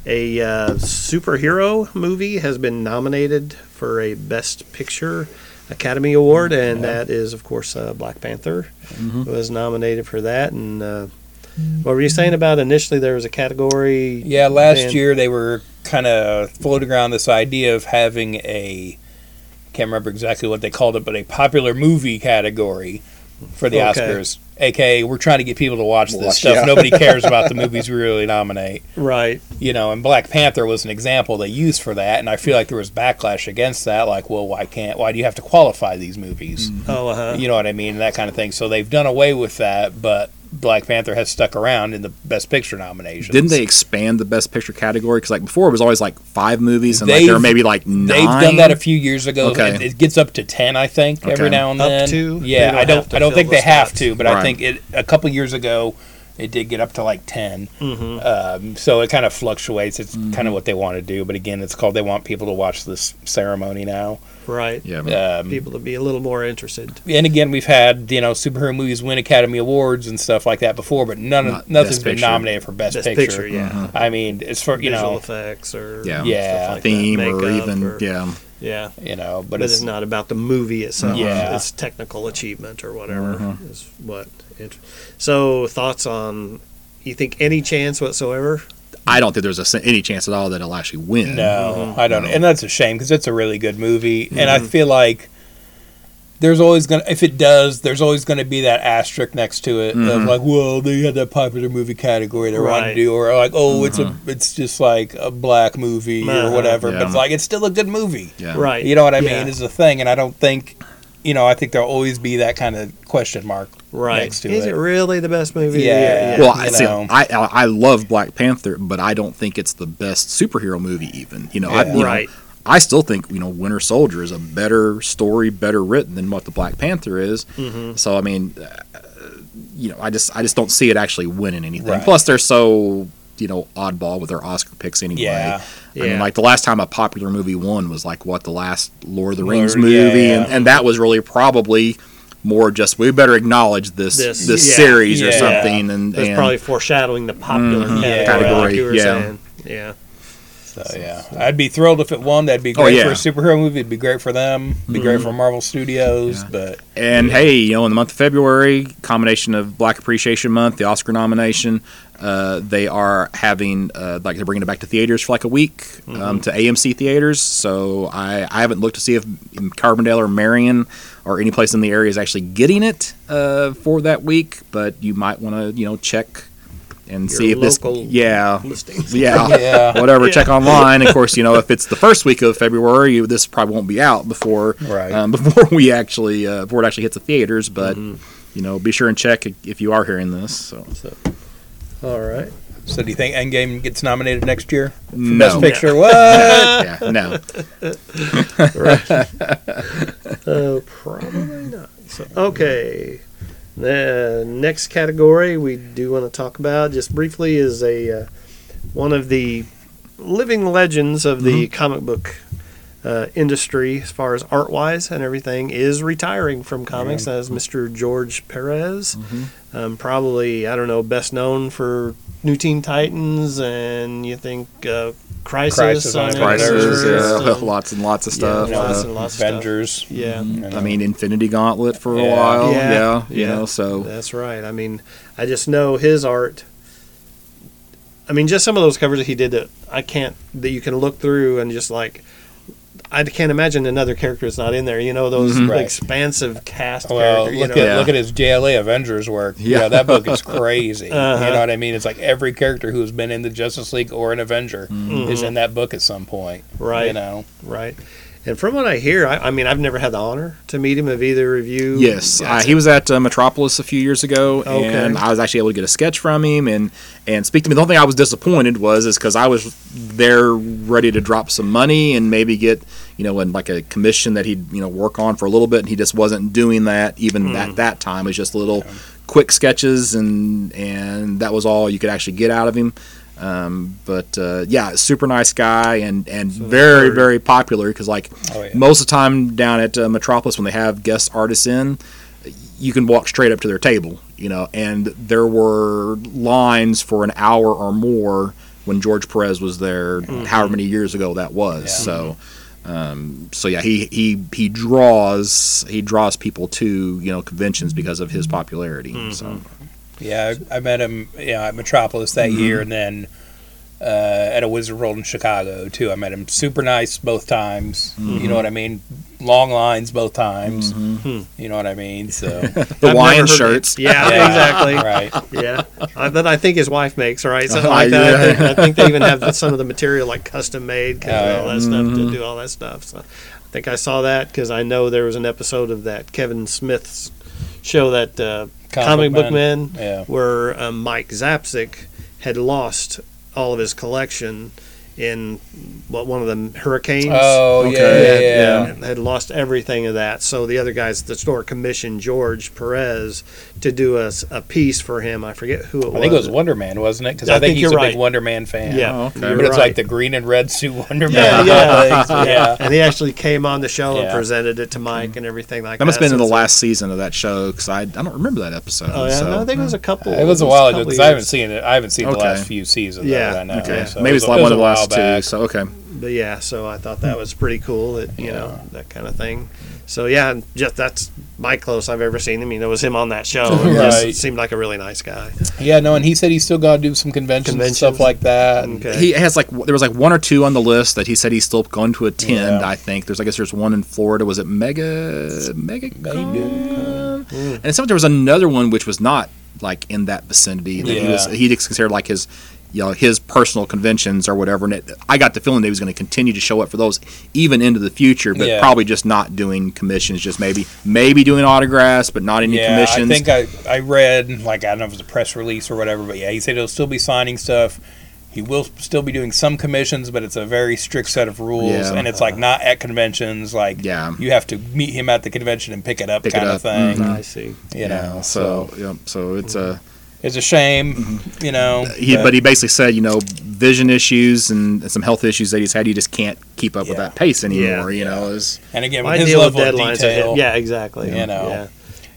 a uh, superhero movie has been nominated for a Best Picture Academy Award, and that is, of course, uh, Black Panther was nominated for that. And uh, what were you saying about initially there was a category? Yeah, last band- year they were kind of floating around this idea of having a can't remember exactly what they called it, but a popular movie category for the Okay. Oscars. AKA, we're trying to get people to watch this Watch, stuff. yeah. Nobody cares about the <laughs> movies we really nominate. Right. You know, and Black Panther was an example they used for that, and I feel like there was backlash against that. Like, well, why can't? Why do you have to qualify these movies? Oh, uh-huh. You know what I mean? That kind of thing. So they've done away with that, but Black Panther has stuck around in the Best Picture nominations. Didn't they expand the best picture category? Because like before, it was always like five movies, and like They've- there were maybe like 9 They've done that a few years ago. Okay. It, it gets up to ten, I think, every now and Up then. to? Yeah, don't I don't. I don't think the they have to, but I think it a couple years ago, it did get up to like 10 Mm-hmm. Um, so it kind of fluctuates. It's Mm-hmm. kind of what they want to do, but again, it's called. They want people to watch this ceremony now. Right. Yeah, Um, People to be a little more interested. and again, we've had you know superhero movies win Academy Awards and stuff like that before, but none Not of nothing's Best been Picture. nominated for Best, Best Picture. picture, yeah. I mean, it's for you Visual know, effects or Yeah. Yeah. stuff like theme that, or even or- yeah. Yeah. you know, but, But, it's, it's not about the movie itself. Yeah. It's technical achievement or whatever Mm-hmm. is what. It, so thoughts on? You think any chance whatsoever? I don't think there's a, s- any chance at all that it'll actually win. No, Mm-hmm. I don't. And that's a shame because it's a really good movie, and I Mhm. feel like there's always gonna if it does, there's always gonna be that asterisk next to it of Mhm. like, well, they had that popular movie category they want to Right. do, or like, oh, it's a it's just like a black movie Uh-huh. or whatever. Yeah. But it's like it's still a good movie. Yeah. Right. You know what I mean? Is the thing, and I don't think. You know, I think there'll always be that kind of question mark Right. next to Is it. it really the best movie? Yeah. Well, I, see, know. I I I love Black Panther, but I don't think it's the best superhero movie. Even you know, I, Yeah. you know, Right. I still think you know Winter Soldier is a better story, better written than what the Black Panther is. Mhm. So I mean, uh, you know, I just I just don't see it actually winning anything. Right. Plus, they're so you know oddball with their Oscar picks anyway. Yeah. I mean, like the last time a popular movie won was like what the last Lord of the Rings yeah, movie, yeah. And, and that was really probably more just we better acknowledge this This- this, yeah. series or Yeah. something, and, and probably foreshadowing the popular Mhm. category, Yeah. like Category, yeah. saying. Yeah. So yeah, I'd be thrilled if it won. That'd be Oh, great yeah. for a superhero movie. It'd be great for them. It'd be great for Marvel Studios. Yeah. But And hey, you know, in the month of February, combination of Black Appreciation Month, the Oscar nomination, uh, they are having uh, like they're bringing it back to theaters for like a week um, to AMC theaters. So I, I haven't looked to see if Carbondale or Marion or any place in the area is actually getting it uh, for that week. But you might want to you know check and Your see if this local yeah Listings. yeah, <laughs> Yeah. whatever. Yeah. Check online. Of <laughs> course, you know if it's the first week of February, you, this probably won't be out before Right. um, <laughs> before we actually uh, before it actually hits the theaters. But Mm-hmm. you know, be sure and check if you are hearing this. So All right. so do you think Endgame gets nominated next year? For no, Best Picture? What? yeah, no. Uh, probably not. So, okay. The next category we do want to talk about just briefly is a uh, one of the living legends of the comic book uh, industry, as far as art wise and everything, is retiring from comics as Mr. George Perez. Um, probably, I don't know, best known for New Teen Titans, and you think uh, Crisis, Crisis on on Crisis, yeah, um, <laughs> lots and lots of stuff. Yeah, lots uh, and lots of stuff. Avengers. Yeah. you know. I mean, Infinity Gauntlet for a while. Yeah, Yeah, you know, so That's right. I mean, I just know his art. I mean, just some of those covers that he did that I can't that you can look through and just like I can't imagine another character that's not in there. You know, those Mhm. Right. expansive cast Well, character. You look know, at Yeah. look at his JLA Avengers work. Yeah. Yeah, that book is <laughs> crazy. Uh-huh. You know what I mean? It's like every character who's been in the Justice League or an Avenger is in that book at some point. Right. You know. right. And from what I hear, I, I mean, I've never had the honor to meet him of either of you? Yes, uh, he was at uh, Metropolis a few years ago, Okay. and I was actually able to get a sketch from him and and speak to me. The only thing I was disappointed was is because I was there ready to drop some money and maybe get you know in like a commission that he'd you know work on for a little bit, and he just wasn't doing that even at that time. It was just little quick sketches, and and that was all you could actually get out of him. Um, but uh, yeah, super nice guy and and very heard. very popular because like Oh, yeah. most of the time down at uh, Metropolis when they have guest artists in, you can walk straight up to their table, you know, and there were lines for an hour or more when George Perez was there, however many years ago that was. Yeah. So, um, so yeah, he he he draws he draws people to you know conventions because of his popularity. So Yeah, I, I met him you know, at Metropolis that Mm-hmm. year, and then uh, at a Wizard World in Chicago too. I met him super nice both times. Mm-hmm. You know what I mean? Long lines both times. Hmm. You know what I mean? So <laughs> the I've never Hawaiian heard- shirts. Yeah, <laughs> Yeah, exactly. Right. Yeah, I, that I think his wife makes right, something Oh, like that. I, think, I think they even have some of the material like custom made, 'cause Oh, all that stuff to do all that stuff. So I think I saw that because I know there was an episode of that Kevin Smith's show that uh, Comic, Book Men, Yeah. where um, Mike Zapcic had lost all of his collection in what one of the hurricanes. Oh yeah, Okay. yeah, yeah. had, had lost everything of that. So the other guys at the store commissioned George Perez to do a piece for him. I forget who it was. I think it was Wonder Man, wasn't it? Because I I, think, think he's a right. big Wonder Man fan. Yeah, Oh, okay. you're but it's right. like the green and red suit Wonder Man. <laughs> yeah, yeah. And he actually came on the show and presented it to Mike and everything like that. That must have been in the it's like- last season of that show because I, I don't remember that episode. Oh yeah, so. no, I think it was a couple. It was a while ago because I haven't seen it. I haven't seen the last few seasons. Yeah, of I know. Okay, So maybe it it's was like one of the last two. While back. So okay, But yeah, so I thought that was pretty cool. That you know that kind of thing. So yeah, and just that's my close I've ever seen him. You know, it was him on that show. It Right. just seemed like a really nice guy. Yeah, no, and he said he's still got to do some conventions, and stuff like that. and- Okay. he has like there was like one or two on the list that he said he's still going to attend. Yeah. I think there's I guess there's one in Florida. Was it Mega Mega? And it sounded there was another one which was not like in that vicinity that he was he considered like his you know his personal conventions or whatever. And it, I got the feeling that he was going to continue to show up for those even into the future, but Yeah. probably just not doing commissions. Just maybe maybe doing autographs, but not any yeah, commissions. I think I, I read like I don't know if it was a press release or whatever, but yeah, he said he'll still be signing stuff. He will still be doing some commissions, but it's a very strict set of rules, Yeah. and it's like not at conventions. Like Yeah. you have to meet him at the convention and pick it up, Pick it kind up, of thing. mhm. I see. You know, so yeah, so it's a. it's a shame. You know, uh, He, but he basically said, you know, vision issues and some health issues that he's had, he just can't keep up with that pace anymore. You know, is and again, I with his deal with level of deadlines. detail, him. Yeah, exactly. You know.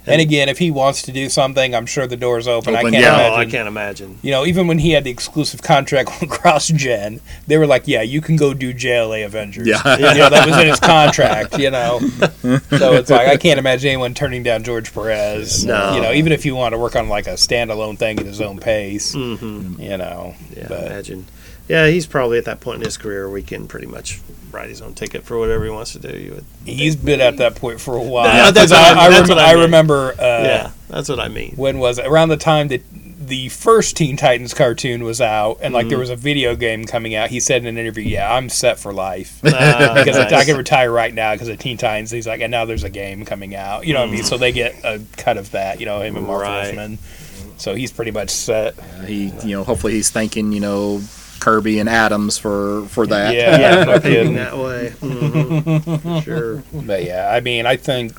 Yeah. And again, if he wants to do something, I'm sure the door's open. Open, I can't yeah. Imagine. I can't imagine. You know, even when he had the exclusive contract <laughs> with Cross Gen, they were like, "Yeah, you can go do JLA Avengers." Yeah. you know, that was in his contract. You know, so it's like I can't imagine anyone turning down George Perez. No. you know, even if you want to work on like a standalone thing at his own pace. Mm-hmm. You know, Yeah, but imagine. Yeah, he's probably at that point in his career where he can pretty much write his own ticket for whatever he wants to do. You would, he's been at that point for a while. Yeah, that's 'Cause I, what I- I, that's rem- what I I remember. Uh, yeah, that's what I mean. when was it? Around the time that the first Teen Titans cartoon was out, and like Mm-hmm. there was a video game coming out. He said in an interview, "Yeah, I'm set for life <laughs> Ah, <laughs> because I, I can retire right now because of Teen Titans." He's like, and now there's a game coming out. You know what I mean? So they get a cut of that. You know, him and Marv Mm. Right. Wolfman. So he's pretty much set. he, you know, hopefully he's thinking, you know, Kirby and Adams for for that. Yeah, <laughs> yeah, no thinking kidding. that <laughs> way. Mhm, sure. But yeah, I mean, I think.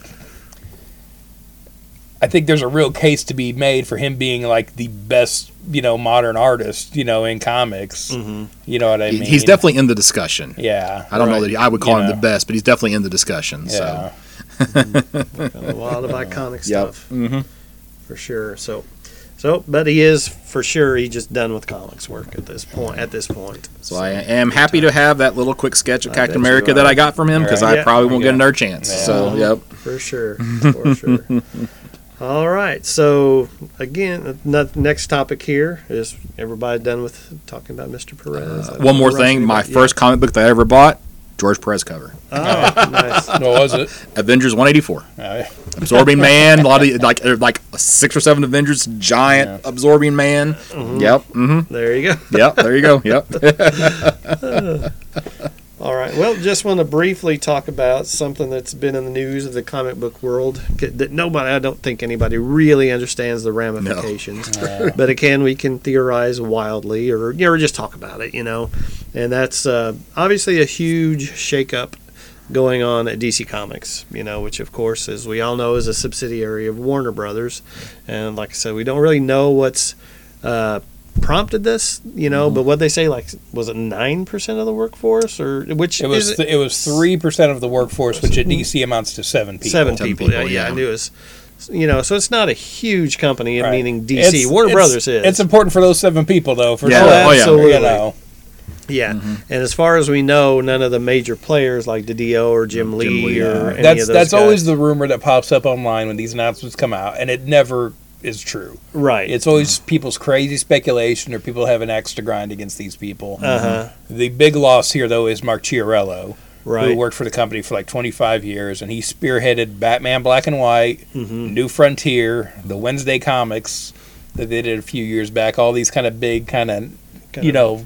I think there's a real case to be made for him being like the best, you know, modern artist, you know, in comics. Mhm. You know what I He- mean? he's definitely in the discussion. Yeah. I don't know that he, I would call You him know. the best, but he's definitely in the discussion. Yeah. So a lot of iconic <laughs> Yep. stuff Mhm. for sure. So, So, but he is for sure. He just done with comics work at this point. At this point, So I am happy to have that little quick sketch of I Captain America that I got from him because Right. I Yeah. probably won't get another chance. So yep. for sure, for sure. <laughs> All right. So again, the next topic here is everybody done with talking about Mr. Perez. Uh, One more thing, my about- first comic book that I ever bought, George Perez cover, Oh, nice. <laughs> What was it? Avengers 184. Uh, Absorbing Man, a lot of <laughs> like er, like six or seven Avengers, giant absorbing man. Yep. Mm-hmm. There you go. Yep. There you go. Yep. <laughs> All right. Well, just want to briefly talk about something that's been in the news of the comic book world that nobody, I don't think anybody really understands the ramifications. <laughs> But again, we can theorize wildly or you know, or just talk about it, you know. And that's uh, obviously a huge shakeup going on at DC Comics, you know, which of course, as we all know, is a subsidiary of Warner Brothers. And like I said, we don't really know what's uh, prompted this, you know. But what they say, like, was it nine percent of the workforce, or which it was th- it was three percent of the workforce, which at DC amounts to seven people. seven Seven people? people, yeah, yeah, I knew it was. You know, so it's not a huge company, Right. meaning DC. It's- Warner it's- Brothers is. It's important for those seven people, though. For Yeah. sure. Oh, yeah. Absolutely. You know, Yeah, Mm-hmm. and as far as we know, none of the major players like Didio or Jim Lee, Lee, or yeah. any that's of those that's guys. always the rumor that pops up online when these announcements come out, and it never is true. right. It's always people's crazy speculation or people have an axe to grind against these people. uh huh. The big loss here, though, is Mark Chiarello, Right. who worked for the company for like 25 years, and he spearheaded Batman Black and White, Mhm. New Frontier, the Wednesday comics that they did a few years back. All these kind of big, kind of, Kind you of- know,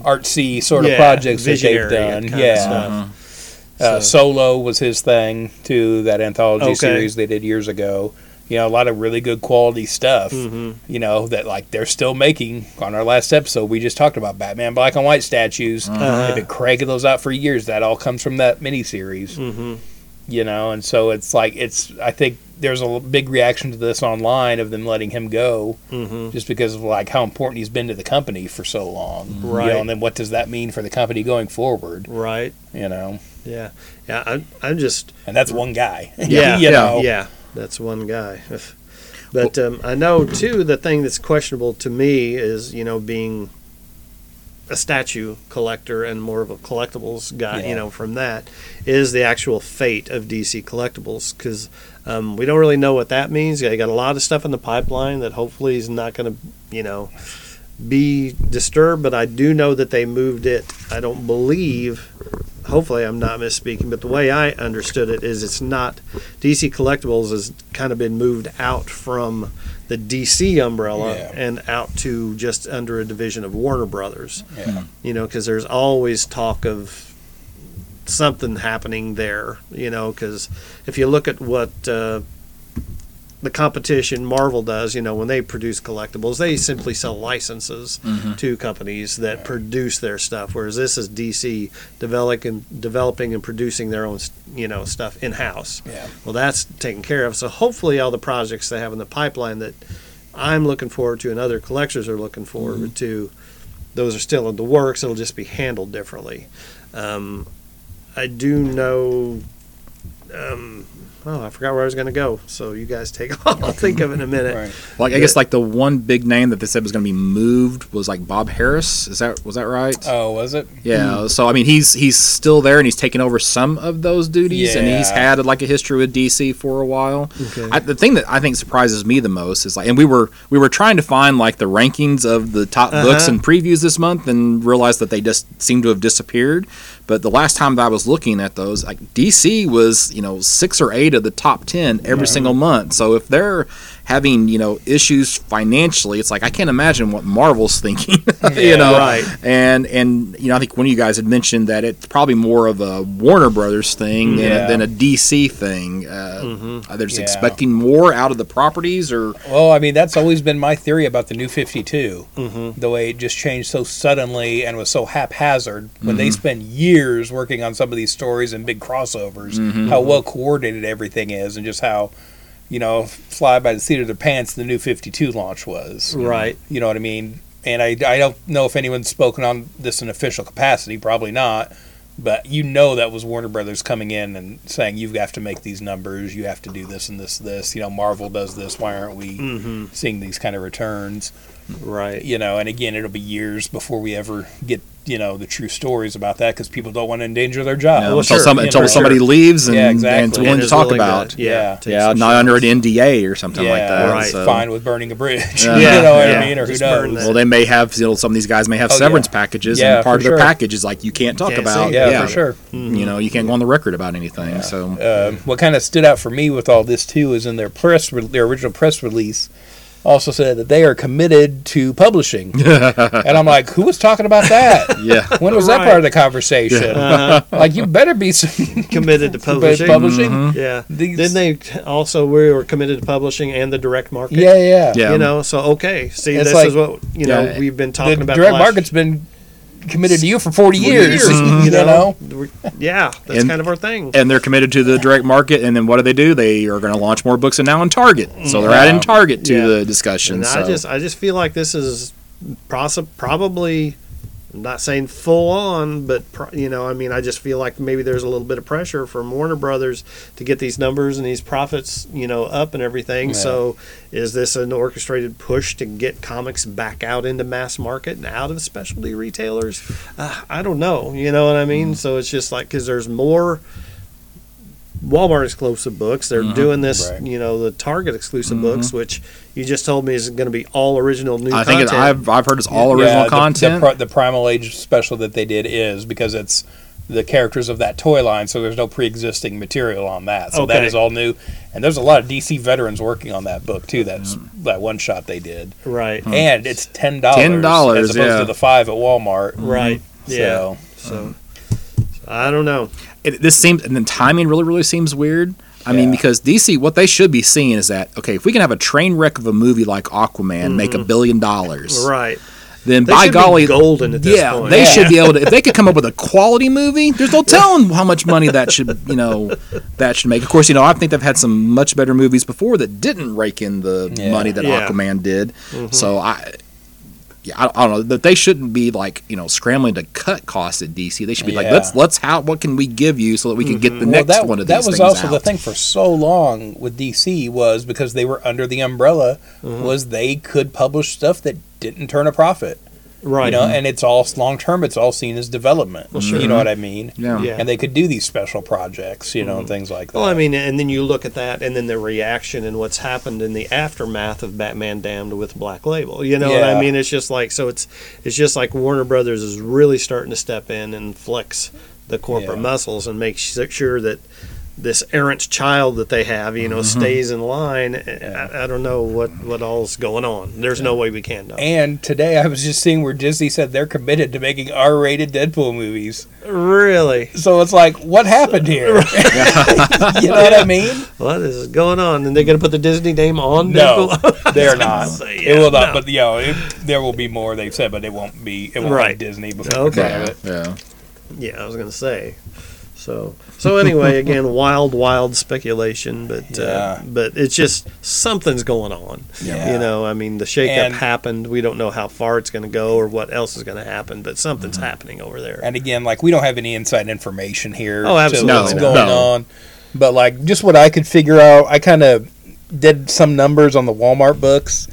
artsy sort of projects that they've done. Yeah. Uh, So- Solo was his thing too. That anthology Okay. series they did years ago. You know, a lot of really good quality stuff. Mhm. You know that like they're still making. On our last episode, we just talked about Batman Black and White statues. Uh-huh. They've been cranking those out for years. That all comes from that miniseries. Mm-hmm. You know, and so it's like it's. I think there's a big reaction to this online of them letting him go Mm-hmm. just because of like how important he's been to the company for so long. You Right. know, and then what does that mean for the company going forward? Right. You know, Yeah. Yeah. I'm, I'm just. and that's one guy. <laughs> Yeah. you know. Yeah. That's one guy. <laughs> But um, I know too. The thing that's questionable to me is you know being a statue collector and more of a collectibles guy. Yeah. You know, from that is the actual fate of DC collectibles because um, we don't really know what that means. They got a lot of stuff in the pipeline that hopefully is not going to you know be disturbed. But I do know that they moved it. I don't believe. Hopefully, I'm not misspeaking, but the way I understood it is it's not DC Collectibles has kind of been moved out from the DC umbrella Yeah. and out to just under a division of Warner Brothers. Yeah. You know, because there's always talk of something happening there. You know, because if you look at what uh, the competition Marvel does, you know, when they produce collectibles, they simply sell licenses to companies that produce their stuff. Whereas this is DC developing, developing and producing their own, you know, stuff in house. Yeah. Well, that's taken care of. So hopefully, all the projects they have in the pipeline that I'm looking forward to and other collectors are looking forward to, those are still in the works. It'll just be handled differently. Um, I do know. Um, oh, I forgot where I was going to go. So you guys take off. <laughs> I'll think of it in a minute. Right. Like I guess like the one big name that they said was going to be moved was like Bob Harras. Is that was that right? Oh, was it? Yeah, so I mean, he's he's still there, and he's taken over some of those duties, yeah. and he's had like a history with DC for a while. Okay. I, the thing that I think surprises me the most is like, and we were we were trying to find like the rankings of the top books Uh-huh. and previews this month, and realized that they just seem to have disappeared. But the last time that I was looking at those, like DC was you know six or eight of the top ten every single month. So if they're having you know issues financially, it's like I can't imagine what Marvel's <laughs> thinking. <laughs> you know, right. and and you know I think one of you guys had mentioned that it's probably more of a Warner Brothers thing than, Yeah. than a DC thing. Uh, Mm-hmm. Are just Yeah. expecting more out of the properties, or Well, I mean, that's always been my theory about the new 52. Mm-hmm. The way it just changed so suddenly and was so haphazard. When Mm-hmm. they spend years working on some of these stories and big crossovers, Mm-hmm. how well coordinated everything is, and just how, you know, fly by the seat of their pants the new 52 launch was. Right. You know what I mean? And I, I don't know if anyone's spoken on this in official capacity, probably not. But you know that was Warner Brothers coming in and saying you have got to make these numbers, you have to do this and this, this. You know, Marvel does this. Why aren't we Mm-hmm. seeing these kind of returns? Right. You know, and again, it'll be years before we ever get you know the true stories about that because people don't want to endanger their job. You know, well, until, sure, some, until know. somebody leaves and, Yeah, and exactly. it's willing And to talk willing to- about. yeah, Yeah. yeah, not under an NDA or something like that. right. so- Fine with burning a bridge. Yeah. <laughs> you know what I mean? Or who Just burn knows? Well, they may have. You know, some of these guys may have Oh, severance yeah. packages, Yeah, and part of their sure. package is like you can't talk Can't about. Yeah, yeah, for sure. You know, you can't go on the record about anything. So Um, what kind of stood out for me with all this too is in their press, re- their original press release, also said that they are committed to publishing, <laughs> and I'm like, who was talking about that? yeah, When was that part of the conversation? Uh, Like, you better be some <laughs> committed to publishing. publishing. Yeah. These- Didn't they also we were committed to publishing and the direct market? Yeah, yeah, Yeah. You know, so okay. See, It's this like- is what you know Yeah. we've been talking The about. direct the last- market's been committed to you for 40 years. years, <laughs> You mm-hmm. know, Yeah, that's And- kind of our thing. and they're committed to the direct market. And then what do they do? They are going to launch more books and now in Target. So they're Yeah. adding Target to Yeah. the discussion. And so. I just I just feel like this is possi- probably I'm not saying full on, but you know, I mean, I just feel like maybe there's a little bit of pressure from Warner Brothers to get these numbers and these profits, you know, up and everything. Yeah. So, is this an orchestrated push to get comics back out into mass market and out of specialty retailers? Uh, I don't know. You know what I mean? So it's just like because there's more. Walmart exclusive books. They're mm-hmm. doing this, Right. you know, the Target exclusive mm-hmm. books, which you just told me is going to be all original new I think content. it, I've I've heard it's all Yeah, original the- content. The, pri- the Primal Age special that they did is because it's the characters of that toy line, so there's no pre-existing material on that. So that Okay. is all new, and there's a lot of DC veterans working on that book too. That's mm-hmm. that one shot they did, right, hmm. and it's ten dollars. $10, as opposed yeah. to the five at Walmart. right, yeah. So, So I don't know. It, this seems and the timing really really seems weird. I mean, because DC, what they should be seeing is that okay, if we can have a train wreck of a movie like Aquaman make a billion dollars, Right, then They by golly, golden at this yeah, point. they Yeah. should be able to. If they could come up with a <laughs> quality movie, there's no telling how much money that should you know that should make. Of course, you know I think they've had some much better movies before that didn't rake in the Yeah. money that Yeah. Mm-hmm. Aquaman did. So I. Yeah, I, I don't know that they shouldn't be like you know scrambling to cut costs at DC. They should be like let's let's how what can we give you so that we can get the well, next that, one of that these was things also out. the thing for so long with DC was because they were under the umbrella Mm-hmm. was they could publish stuff that didn't turn a profit. Right. You know, and it's all long term. It's all seen as development. Well, sure. You know what I mean? Yeah. Yeah. And they could do these special projects, you know, and mm-hmm. things like that. Well, I mean, and then you look at that, and then the reaction and what's happened in the aftermath of Batman Damned with Black Label. You know what I mean? It's just like so. It's it's just like Warner Brothers is really starting to step in and flex the corporate Yeah. muscles and make sure that this errant child that they have, you know, mm-hmm. stays in line. I, I don't know what what all's going on. There's no way we can know. and today I was just seeing where Disney said they're committed to making R-rated Deadpool movies. really, So it's like, what happened here? <laughs> <laughs> you know what I mean? what is going on? And they're going to put the Disney name on No, Deadpool? they're <laughs> not. say, it will not. no. But you know, it, there will be more. They've said, but it won't be. It won't Right. be Disney before Okay. the front of it. yeah. Yeah, I was gonna say. So so anyway, <laughs> again, wild, wild speculation, but Yeah. uh, but it's just something's going on. Yeah. You know, I mean, the shakeup And- happened. We don't know how far it's going to go or what else is going to happen, but something's Mm-hmm. happening over there. And again, like we don't have any inside information here. Oh, absolutely To what's not. going No. on? But like, just what I could figure out, I kind of did some numbers on the Walmart books,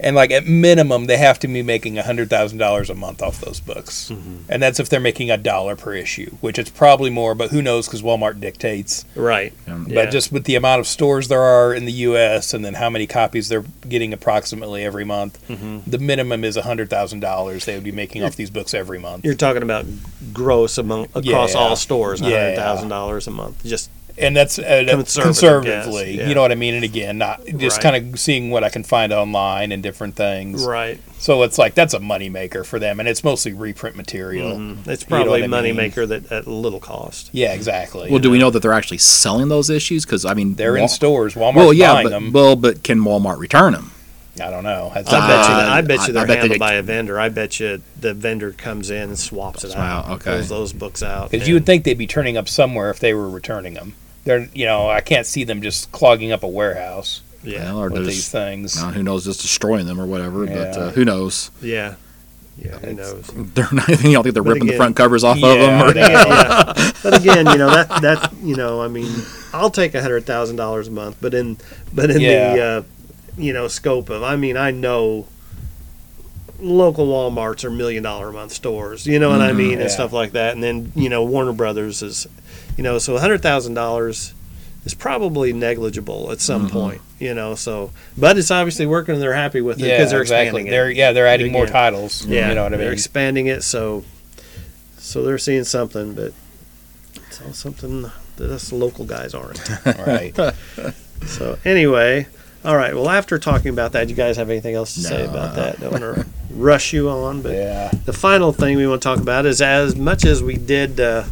and like at minimum, they have to be making a hundred thousand dollars a month off those books, Mm-hmm. and that's if they're making a dollar per issue, which it's probably more, but who knows? Because Walmart dictates. right. Yeah. Yeah. But just with the amount of stores there are in the U.S. and then how many copies they're getting approximately every month, Mm-hmm. the minimum is hundred thousand dollars they would be making off these books every month. You're talking about gross among across Yeah. all stores, Yeah. hundred thousand dollars a month. Just and that's uh, Conservative conservatively. guess, yeah. You know what I mean? And again, not just Right. kind of seeing what I can find online and different things. right. So it's like that's a moneymaker for them, and it's mostly reprint material. Mm, It's You know probably what a I money mean? that at little cost. Yeah, exactly. Well, do we know that they're actually selling those issues? Because I mean, They're in stores. Walmart's Well, yeah, buying but them. well, but can Walmart return them? I don't know. That's I bet you. Uh, I bet you they're bet handled did- by a vendor. I bet you the vendor comes in and swaps it Wow, out. okay. Pulls those books out. Because you would think they'd be turning up somewhere if they were returning them. They're, you know, I can't see them just clogging up a warehouse Yeah. Well, or with these things. uh, who knows, just destroying them or whatever. But uh, who knows? Yeah. yeah, who knows? <laughs> They're not, you don't think they're But ripping the front covers off of them? Or, But again, yeah. <laughs> but again, you know that that you know, I mean, I'll take a hundred thousand dollars a month, but in but in Yeah. the uh, you know scope of, I mean, I know local WalMarts are million dollar a month stores, you know what I mean, and stuff like that, and then you know Warner Brothers is, you know, so a hundred thousand dollars is probably negligible at some point, you know. So, but it's obviously working, and they're happy with it Yeah, because they're exactly. expanding it. They're yeah, they're adding more titles. Yeah, you know what I mean. they're expanding it, so so they're seeing something, but it's all something that us local guys aren't. <laughs> right. <laughs> so anyway, all right. Well, after talking about that, you guys have anything else to say about that? Don't want to rush you on, but Yeah. the final thing we want to talk about is as much as we did uh,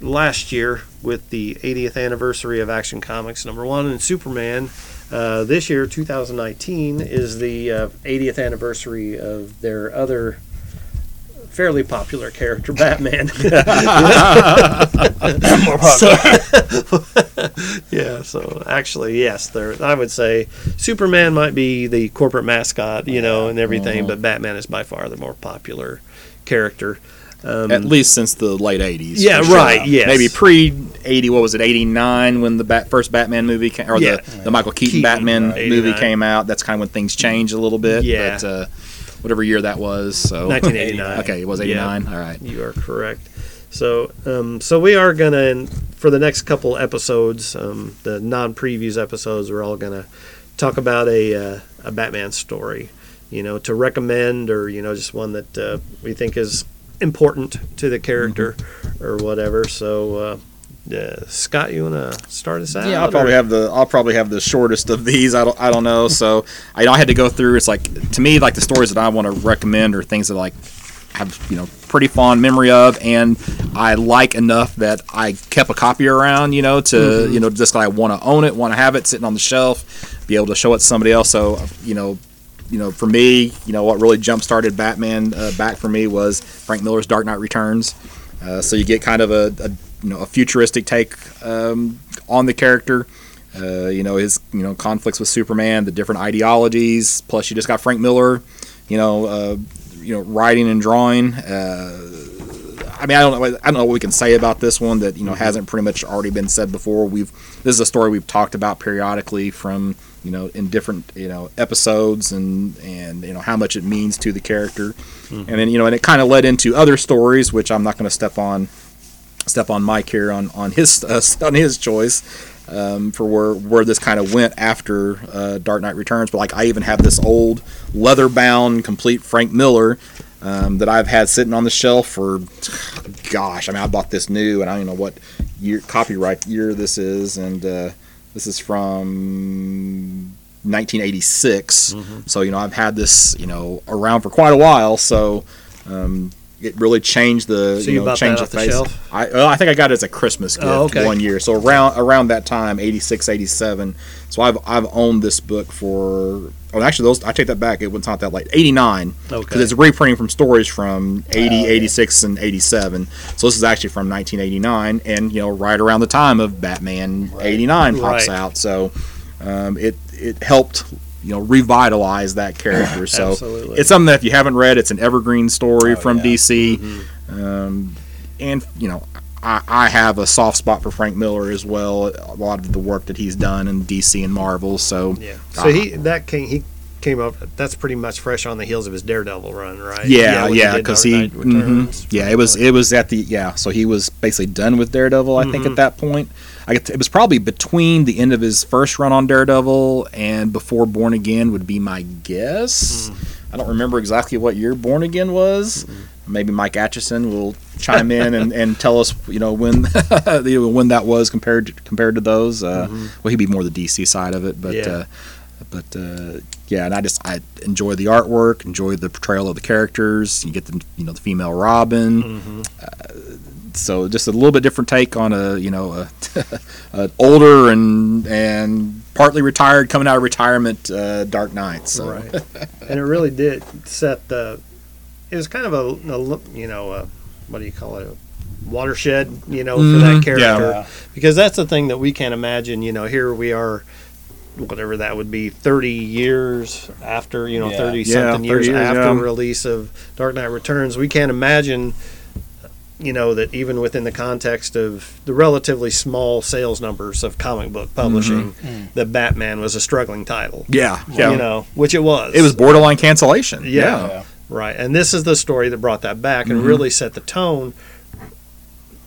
last year with the 80th anniversary of Action Comics number one and Superman. Uh, this year, 2019, is the uh, 80th anniversary of their other fairly popular character, <laughs> Batman. <laughs> <laughs> More popular. yeah, so actually, yes, there. I would say Superman might be the corporate mascot, you know, and everything, but Batman is by far the more popular character. Um, At least since the late '80s. Yeah, sure. right, yes. Maybe pre '80. What was it? '89 when the bat, first Batman movie came, or Yeah. the, the Michael Keaton, Keaton, Batman right. movie came out. That's kind of when things changed a little bit. Yeah. But, uh, whatever year that was. So <laughs> 1989. Okay, it was Yeah. '89. All right. You are correct. So, um, so we are gonna for the next couple episodes, um, the non-previews episodes, we're all gonna talk about a uh, a Batman story, you know, to recommend or you know just one that uh, we think is important to the character or whatever. So, uh, uh, Scott, you wanna start us out? Yeah, I'll or- probably have the I'll probably have the shortest of these. I don't I don't know. So <laughs> I, I had to go through. It's like to me like the stories that I want to recommend are things that like have you know pretty fond memory of, and I like enough that I kept a copy around. You know to Mm-hmm. you know just I want to own it, want to have it sitting on the shelf, be able to show it to somebody else. So you know. You know, for me, you know what really jump started Batman uh, back for me was Frank Miller's Dark Knight Returns. Uh, so you get kind of a, a you know a futuristic take um, on the character. Uh, you know his you know conflicts with Superman, the different ideologies. Plus, you just got Frank Miller, you know, uh, you know, writing and drawing. Uh, I mean, I don't know. I don't know what we can say about this one that you know hasn't pretty much already been said before. We've this is a story we've talked about periodically from you know in different you know episodes and and you know how much it means to the character, and then you know and it kind of led into other stories which I'm not going to step on step on Mike here on on his <laughs> uh, on his choice um, for where where this kind of went after uh, Dark Knight Returns. But like I even have this old leather bound complete Frank Miller um, that I've had sitting on the shelf for gosh. I mean I bought this new and I don't know what year copyright year this is and. Uh, this is from 1986. So, you know, I've had this, you know, around for quite a while. So, um, it really changed the, So you you know, changed the face. shelf? I, well, I think I got it as a Christmas gift Oh, okay. one year. So around around that time, 86, 87. So I've I've owned this book for. Oh, actually, those I take that back. It was not that late. 89. Okay. Because it's reprinting from stories from 80, 86, and 87. So this is actually from 1989, and you know, right around the time of Batman 89 pops Right. out. So um, it it helped you know revitalize that character. <laughs> So it's something that if you haven't read, it's an evergreen story Oh, from yeah. DC. Mm-hmm. Um, and you know, I, I have a soft spot for Frank Miller as well. A lot of the work that he's done in DC and Marvel. So Yeah. So he that came he came up. That's pretty much fresh on the heels of his Daredevil run, right? Yeah, when yeah, did because Dark he, Knight Returns. mhm. yeah, it was it was at the yeah, so he was basically done with Daredevil. I Mm-hmm. think at that point, I get it was probably between the end of his first run on Daredevil and before Born Again would be my guess. Mm-hmm. I don't remember exactly what year Born Again was. Maybe Mike Atchison will chime in and, and tell us, you know, when <laughs> you know, when that was compared to, compared to those. Uh, Well, he'd be more the DC side of it, but Mm-hmm. Yeah. uh, but uh, yeah, and I just I enjoy the artwork, enjoy the portrayal of the characters. You get the you know the female Robin, Mm-hmm. uh, so just a little bit different take on a you know a, <laughs> an older and and partly retired, coming out of retirement, uh, Dark Knight. So Right. <laughs> and it really did set the. It was kind of a, a you know a, what do you call it a watershed you know for that Mhm, character yeah. because that's the thing that we can't imagine you know here we are whatever that would be, thirty years after you know Yeah. thirty Yeah, something 30 years years, after yeah. release of Dark Knight Returns. We can't imagine. You know that even within the context of the relatively small sales numbers of comic book publishing, that Batman was a struggling title. Yeah, yeah. You know, which it was. it was borderline cancellation. Yeah. Yeah. Right. And this is the story that brought that back Mm-hmm. and really set the tone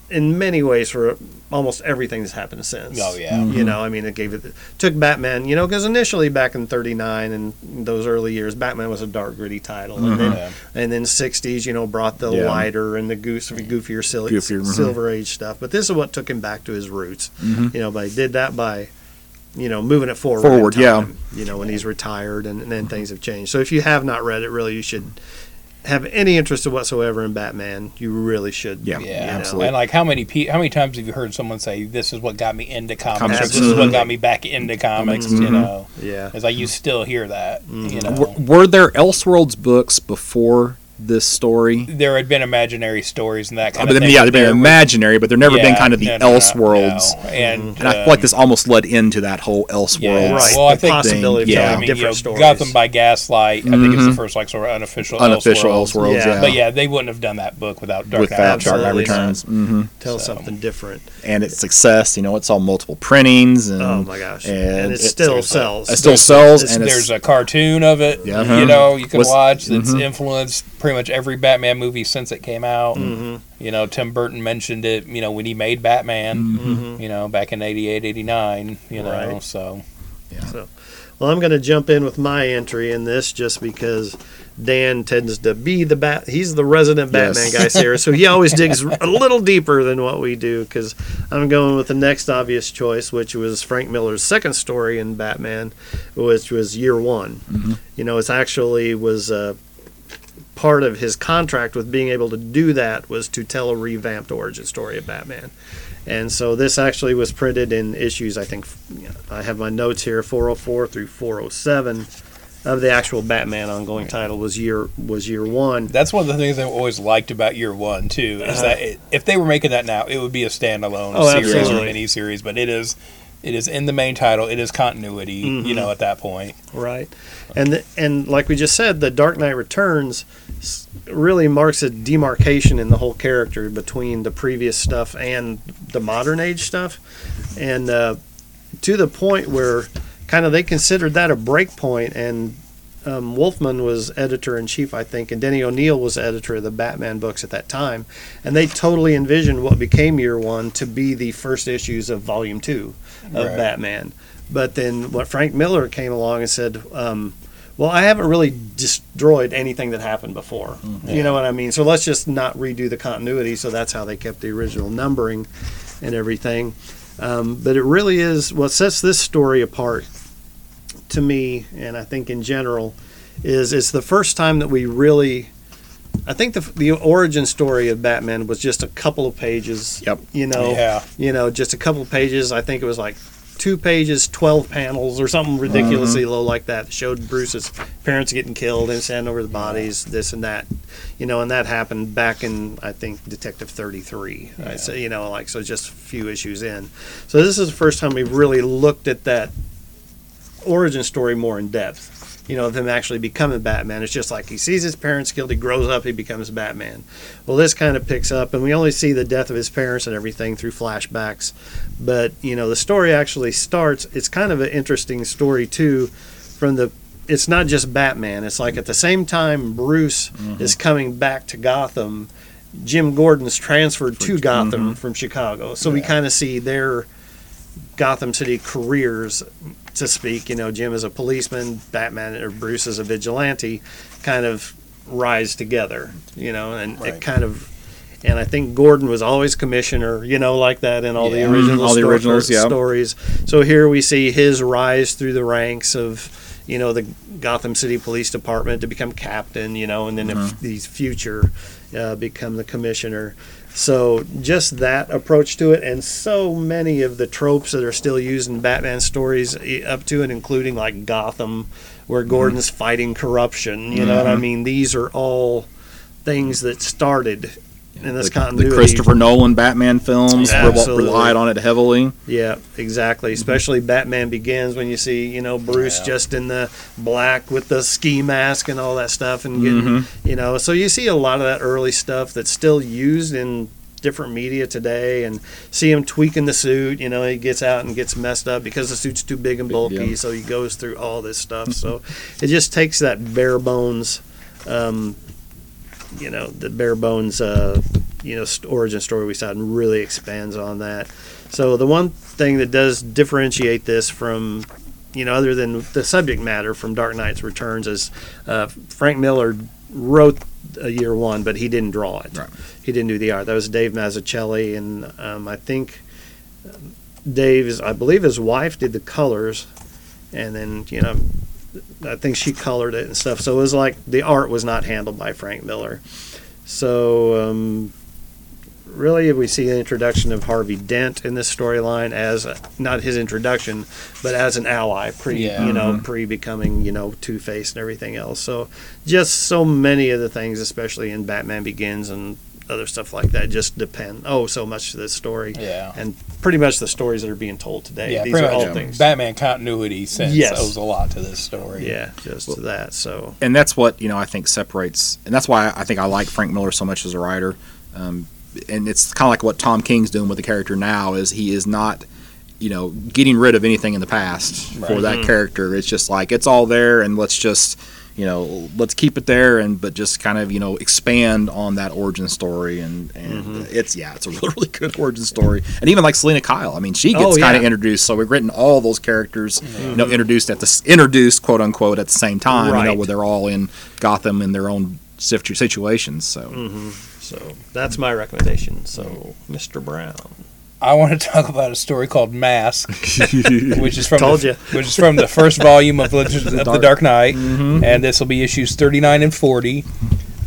in many ways for almost everything that's happened since. Oh yeah. Mm-hmm. You know, I mean, it gave it took Batman. You know, because initially back in '39 and those early years, Batman was a dark, gritty title, and then Yeah. and then '60s, you know, brought the Mm-hmm. Yeah. lighter and the goose, goofier, silly, Goofier, mhm. Silver Age stuff. But this is what took him back to his roots. Mhm. You know, but he did that by you know moving it forward. Forward, in yeah. You know, when he's retired and, and then things have changed. So if you have not read it, really, you should have any interest whatsoever in Batman. You really should. Yeah. you Yeah, know. absolutely. and like how many pe- how many times have you heard someone say, "This is what got me into comics. Comics, This is what got me back into comics." You Mhm. know, Yeah. it's like you still hear that. You know, Were, were there Elseworlds books before this story? there had been imaginary stories and that I kind mean, of thing. yeah, they've been there was- imaginary, but they've never been kind of the no, no, no, Elseworlds. no. and And I feel uh, like this almost led into that whole Yeah, Elseworlds. Right. Well, I think possibility thing, of yeah. telling I mean, different you know, stories. Gotham by Gaslight. I think it's the Mhm. first like sort of unofficial Unofficial Elseworlds. Elseworlds, Yeah. yeah. But yeah, they wouldn't have done that book without Dark Without Knight Dark Knight Absolutely Returns. hmm Tell So- something different. And its success, you know, it's all multiple printings. And, Oh my gosh! And, And, it it- still sells. it still sells. and There's a cartoon of it, Yeah. you know, you can watch that's mhm. influenced pretty much every Batman movie since it came out. Mhm. You know, Tim Burton mentioned it, you know, when he made Batman, Mhm. you know, back in 88, 89, you know, Right. so. Well, I'm going to jump in with my entry in this just because Dan tends to be the bat. He's the resident Batman Yes. guy here, so he always digs <laughs> a little deeper than what we do. Because I'm going with the next obvious choice, which was Frank Miller's second story in Batman, which was Year One. Mhm. You know, it's actually was uh, part of his contract with being able to do that was to tell a revamped origin story of Batman. And so this actually was printed in issues, I think, I have my notes here, 404 through 407 of the actual Batman ongoing title was year was year one. That's one of the things I've always liked about Year One too. Is that it, if they were making that now, it would be a standalone Uh-huh. Oh, series absolutely. or mini series. But it is, it is in the main title. It is continuity. You Mhm. know, at that point. Right, and the, and like we just said, the Dark Knight Returns really marks a demarcation in the whole character between the previous stuff and the modern age stuff, and uh, to the point where kind of they considered that a break point and. Um, Wolfman was editor in chief, I think, and Denny O'Neil was editor of the Batman books at that time, and they totally envisioned what became Year One to be the first issues of Volume Two of Right. Batman. But then what Frank Miller came along and said, um, well, I haven't really destroyed anything that happened before. You know what I mean? So let's just not redo the continuity. So that's how they kept the original numbering and everything. Um, but it really is what sets this story apart to me, and I think in general, is it's the first time that we really. I think the the origin story of Batman was just a couple of pages. Yep. You know, Yeah. you know, just a couple of pages. I think it was like two pages, 12 panels, or something ridiculously mm-hmm. low like that. Showed Bruce's parents getting killed and standing over the bodies, this and that. You know, and that happened back in, I think, Detective 33. I say, you know, like, so just a few issues in. So this is the first time we've really looked at that origin story more in depth. You know, of him actually becoming Batman. It's just like he sees his parents killed, he grows up, he becomes Batman. Well, this kind of picks up, and we only see the death of his parents and everything through flashbacks. But, you know, the story actually starts, it's kind of an interesting story, too, from the. It's not just Batman. It's like at the same time Bruce mm-hmm. is coming back to Gotham, Jim Gordon's transferred to mm-hmm. Gotham from Chicago. So we kind of see their Gotham City careers, to speak. You know, Jim is a policeman, Batman or Bruce is a vigilante, kind of rise together. You know, and it kind of. And I think Gordon was always commissioner, you know, like that in all Yeah. the original all the sto- originals, yeah. stories. So here we see his rise through the ranks of, you know, the Gotham City Police Department to become captain, you know, and then if uh-huh. these future uh, become the commissioner. So just that approach to it, and so many of the tropes that are still used in Batman stories, up to and including like Gotham, where Gordon's fighting corruption. You know what I mean? These are all things that started in this the, continuity. the Christopher Nolan Batman films Absolutely. relied on it heavily. Yeah, exactly. Especially Batman Begins when you see, you know, Bruce Yeah. just in the black with the ski mask and all that stuff and getting, you know, so you see a lot of that early stuff that's still used in different media today and see him tweaking the suit, you know, he gets out and gets messed up because the suit's too big and bulky, Yeah. so he goes through all this stuff. <laughs> so it just takes that bare bones um, you know, the bare bones, uh, you know, origin story we saw and really expands on that. So the one thing that does differentiate this from, you know, other than the subject matter from Dark Knight's Returns is uh, Frank Miller wrote a year one, but he didn't draw it. Right. He didn't do the art. That was Dave Mazzucchelli, and um, I think Dave's, I believe his wife did the colors, and then you know I think she colored it and stuff. So it was like the art was not handled by Frank Miller. So um, really, we see the introduction of Harvey Dent in this storyline as not his introduction, but as an ally, pre Yeah. you know pre becoming you know Two Face and everything else. So just so many of the things, especially in Batman Begins and other stuff like that, just depend oh so much to this story. Yeah. And pretty much the stories that are being told today. Yeah, These pretty are all much. things. Batman continuity sense Yes. owes a lot to this story. yeah, just to that. So and that's what you know I think separates, and that's why I think I like Frank Miller so much as a writer. Um, and it's kind of like what Tom King's doing with the character now is he is not, you know, getting rid of anything in the past for Right. that character. It's just like it's all there, and let's just, you know, let's keep it there, and but just kind of you know expand on that origin story, and and mm-hmm. it's yeah, it's a really <laughs> really good origin story, and even like Selina Kyle. I mean, she gets Oh, kind of introduced, so we've written all those characters, you mm-hmm. know, introduced at the introduced quote unquote at the same time, you know, where they're all in Gotham in their own situations. So mm-hmm. So that's my recommendation. So, Mr. Brown. I want to <laughs> talk about a story called Mask, <laughs> which is from Told the, which is from the first volume of Legends <laughs> of the Dark- Dark Knight, Mm-hmm. and this will be issues thirty nine and forty.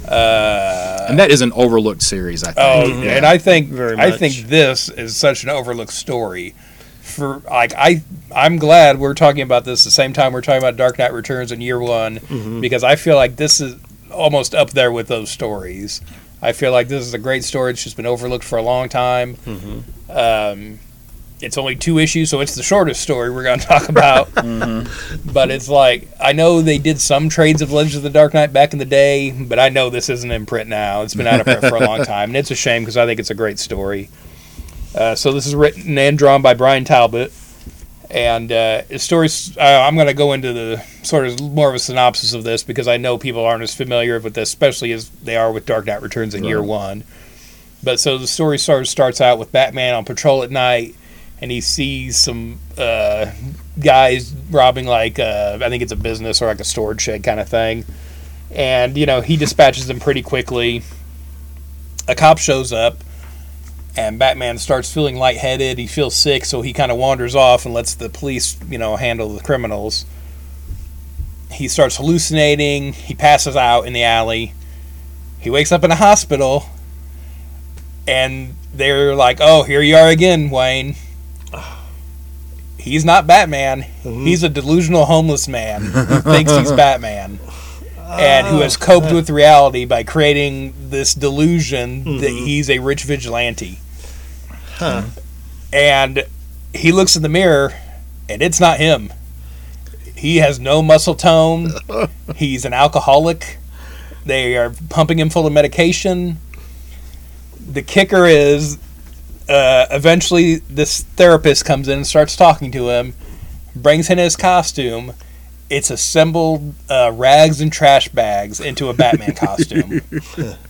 Uh, and that is an overlooked series, I oh, think. Yeah. and I think Very I think this is such an overlooked story. For like I, I'm glad we're talking about this the same time we're talking about Dark Knight Returns in year one, Mm-hmm. because I feel like this is almost up there with those stories. I feel like this is a great story. It's just been overlooked for a long time. Mm-hmm. Um, it's only two issues, so it's the shortest story we're going <laughs> to talk about. Mm-hmm. But it's like I know they did some trades of Legends of the Dark Knight back in the day, but I know this isn't in print now. It's been out of print for a long <laughs> time, and it's a shame because I think it's a great story. Uh, so this is written and drawn by Bryan Talbot, and uh, the stories. Uh, I'm going to go into the sort of more of a synopsis of this because I know people aren't as familiar with this, especially as they are with Dark Knight Returns in year one. But so the story sort of starts out with Batman on patrol at night, and he sees some uh, guys robbing like uh, I think it's a business or like a storage shed kind of thing, and you know he dispatches them pretty quickly. A cop shows up, and Batman starts feeling lightheaded. He feels sick, so he kind of wanders off and lets the police, you know, handle the criminals. He starts hallucinating. He passes out in the alley. He wakes up in a hospital, and they're like, "Oh, here you are again, Wayne." <sighs> He's not Batman. Mm-hmm. He's a delusional homeless man who thinks he's <laughs> Batman and who has coped with reality by creating this delusion that mm-hmm. he's a rich vigilante. Huh. And he looks in the mirror and it's not him. He has no muscle tone. <laughs> He's an alcoholic. They are pumping him full of medication. The kicker is uh, eventually this therapist comes in and starts talking to him, brings in his costume. It's assembled uh, rags and trash bags into a Batman costume. <laughs>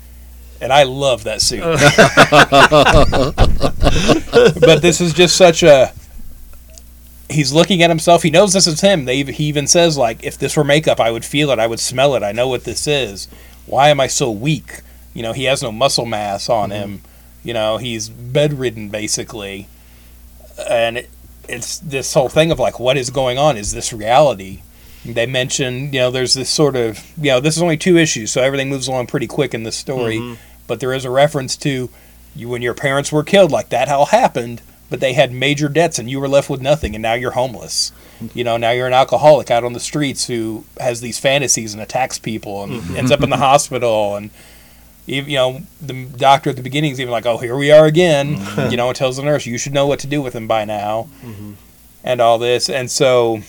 And I love that suit. <laughs> <laughs> but this is just such a. He's looking at himself. He knows this is him. They, he even says, like, if this were makeup, I would feel it. I would smell it. I know what this is. Why am I so weak? You know, he has no muscle mass on mm-hmm. him. You know, he's bedridden, basically. And it, it's this whole thing of, like, what is going on? Is this reality? They mention, you know, there's this sort of, you know, this is only two issues, so everything moves along pretty quick in this story. Mm-hmm. But there is a reference to you when your parents were killed, like that all happened, but they had major debts and you were left with nothing, and now you're homeless. You know, now you're an alcoholic out on the streets who has these fantasies and attacks people and mm-hmm. ends up in the hospital. And you know, the doctor at the beginning is even like, "Oh, here we are again," mm-hmm. you know, and tells the nurse, "You should know what to do with him by now," mm-hmm. and all this. And so,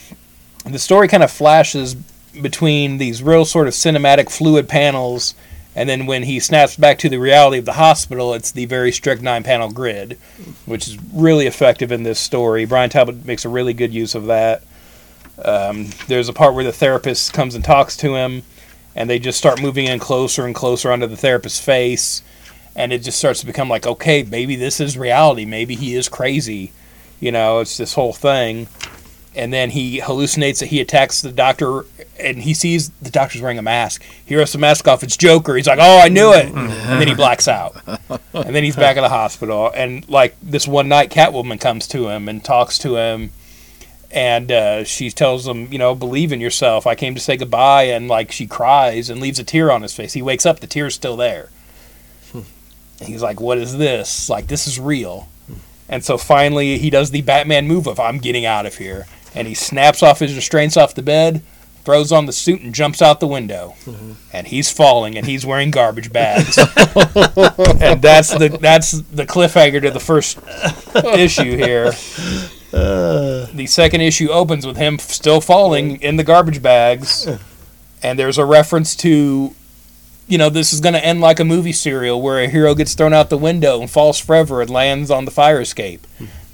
the story kind of flashes between these real sort of cinematic fluid panels, and then when he snaps back to the reality of the hospital, it's the very strict nine-panel grid, which is really effective in this story. Bryan Talbot makes a really good use of that. Um, there's a part where the therapist comes and talks to him, and they just start moving in closer and closer onto the therapist's face, and it just starts to become like, okay, maybe this is reality. Maybe he is crazy. You know, it's this whole thing. And then he hallucinates that he attacks the doctor, and he sees the doctor's wearing a mask. He rips the mask off. It's Joker. He's like, "Oh, I knew it!" And then he blacks out. And then he's back at the hospital. And like this one night, Catwoman comes to him and talks to him, and uh, she tells him, you know, believe in yourself. I came to say goodbye, and like she cries and leaves a tear on his face. He wakes up, the tear's still there. He's like, "What is this? Like this is real." And so finally, he does the Batman move of "I'm getting out of here," and he snaps off his restraints off the bed, throws on the suit, and jumps out the window. Mm-hmm. And he's falling, and he's wearing garbage bags. <laughs> and that's the that's the cliffhanger to the first issue here. <laughs> The second issue opens with him still falling in the garbage bags, and there's a reference to, you know, this is going to end like a movie serial where a hero gets thrown out the window and falls forever and lands on the fire escape.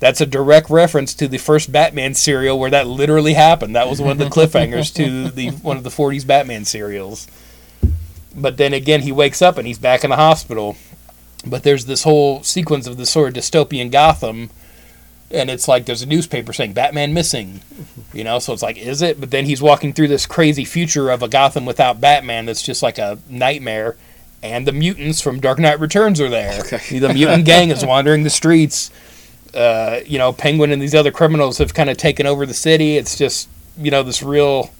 That's a direct reference to the first Batman serial where that literally happened. That was one of the cliffhangers to <laughs> the one of the 40s Batman serials. But then again, he wakes up and he's back in the hospital. But there's this whole sequence of this sort of dystopian Gotham and it's like there's a newspaper saying Batman missing, you know. So it's like, is it? But then he's walking through this crazy future of a Gotham without Batman that's just like a nightmare, and the mutants from Dark Knight Returns are there. The mutant gang is wandering the streets. Uh, you know, Penguin and these other criminals have kind of taken over the city. It's just you know this real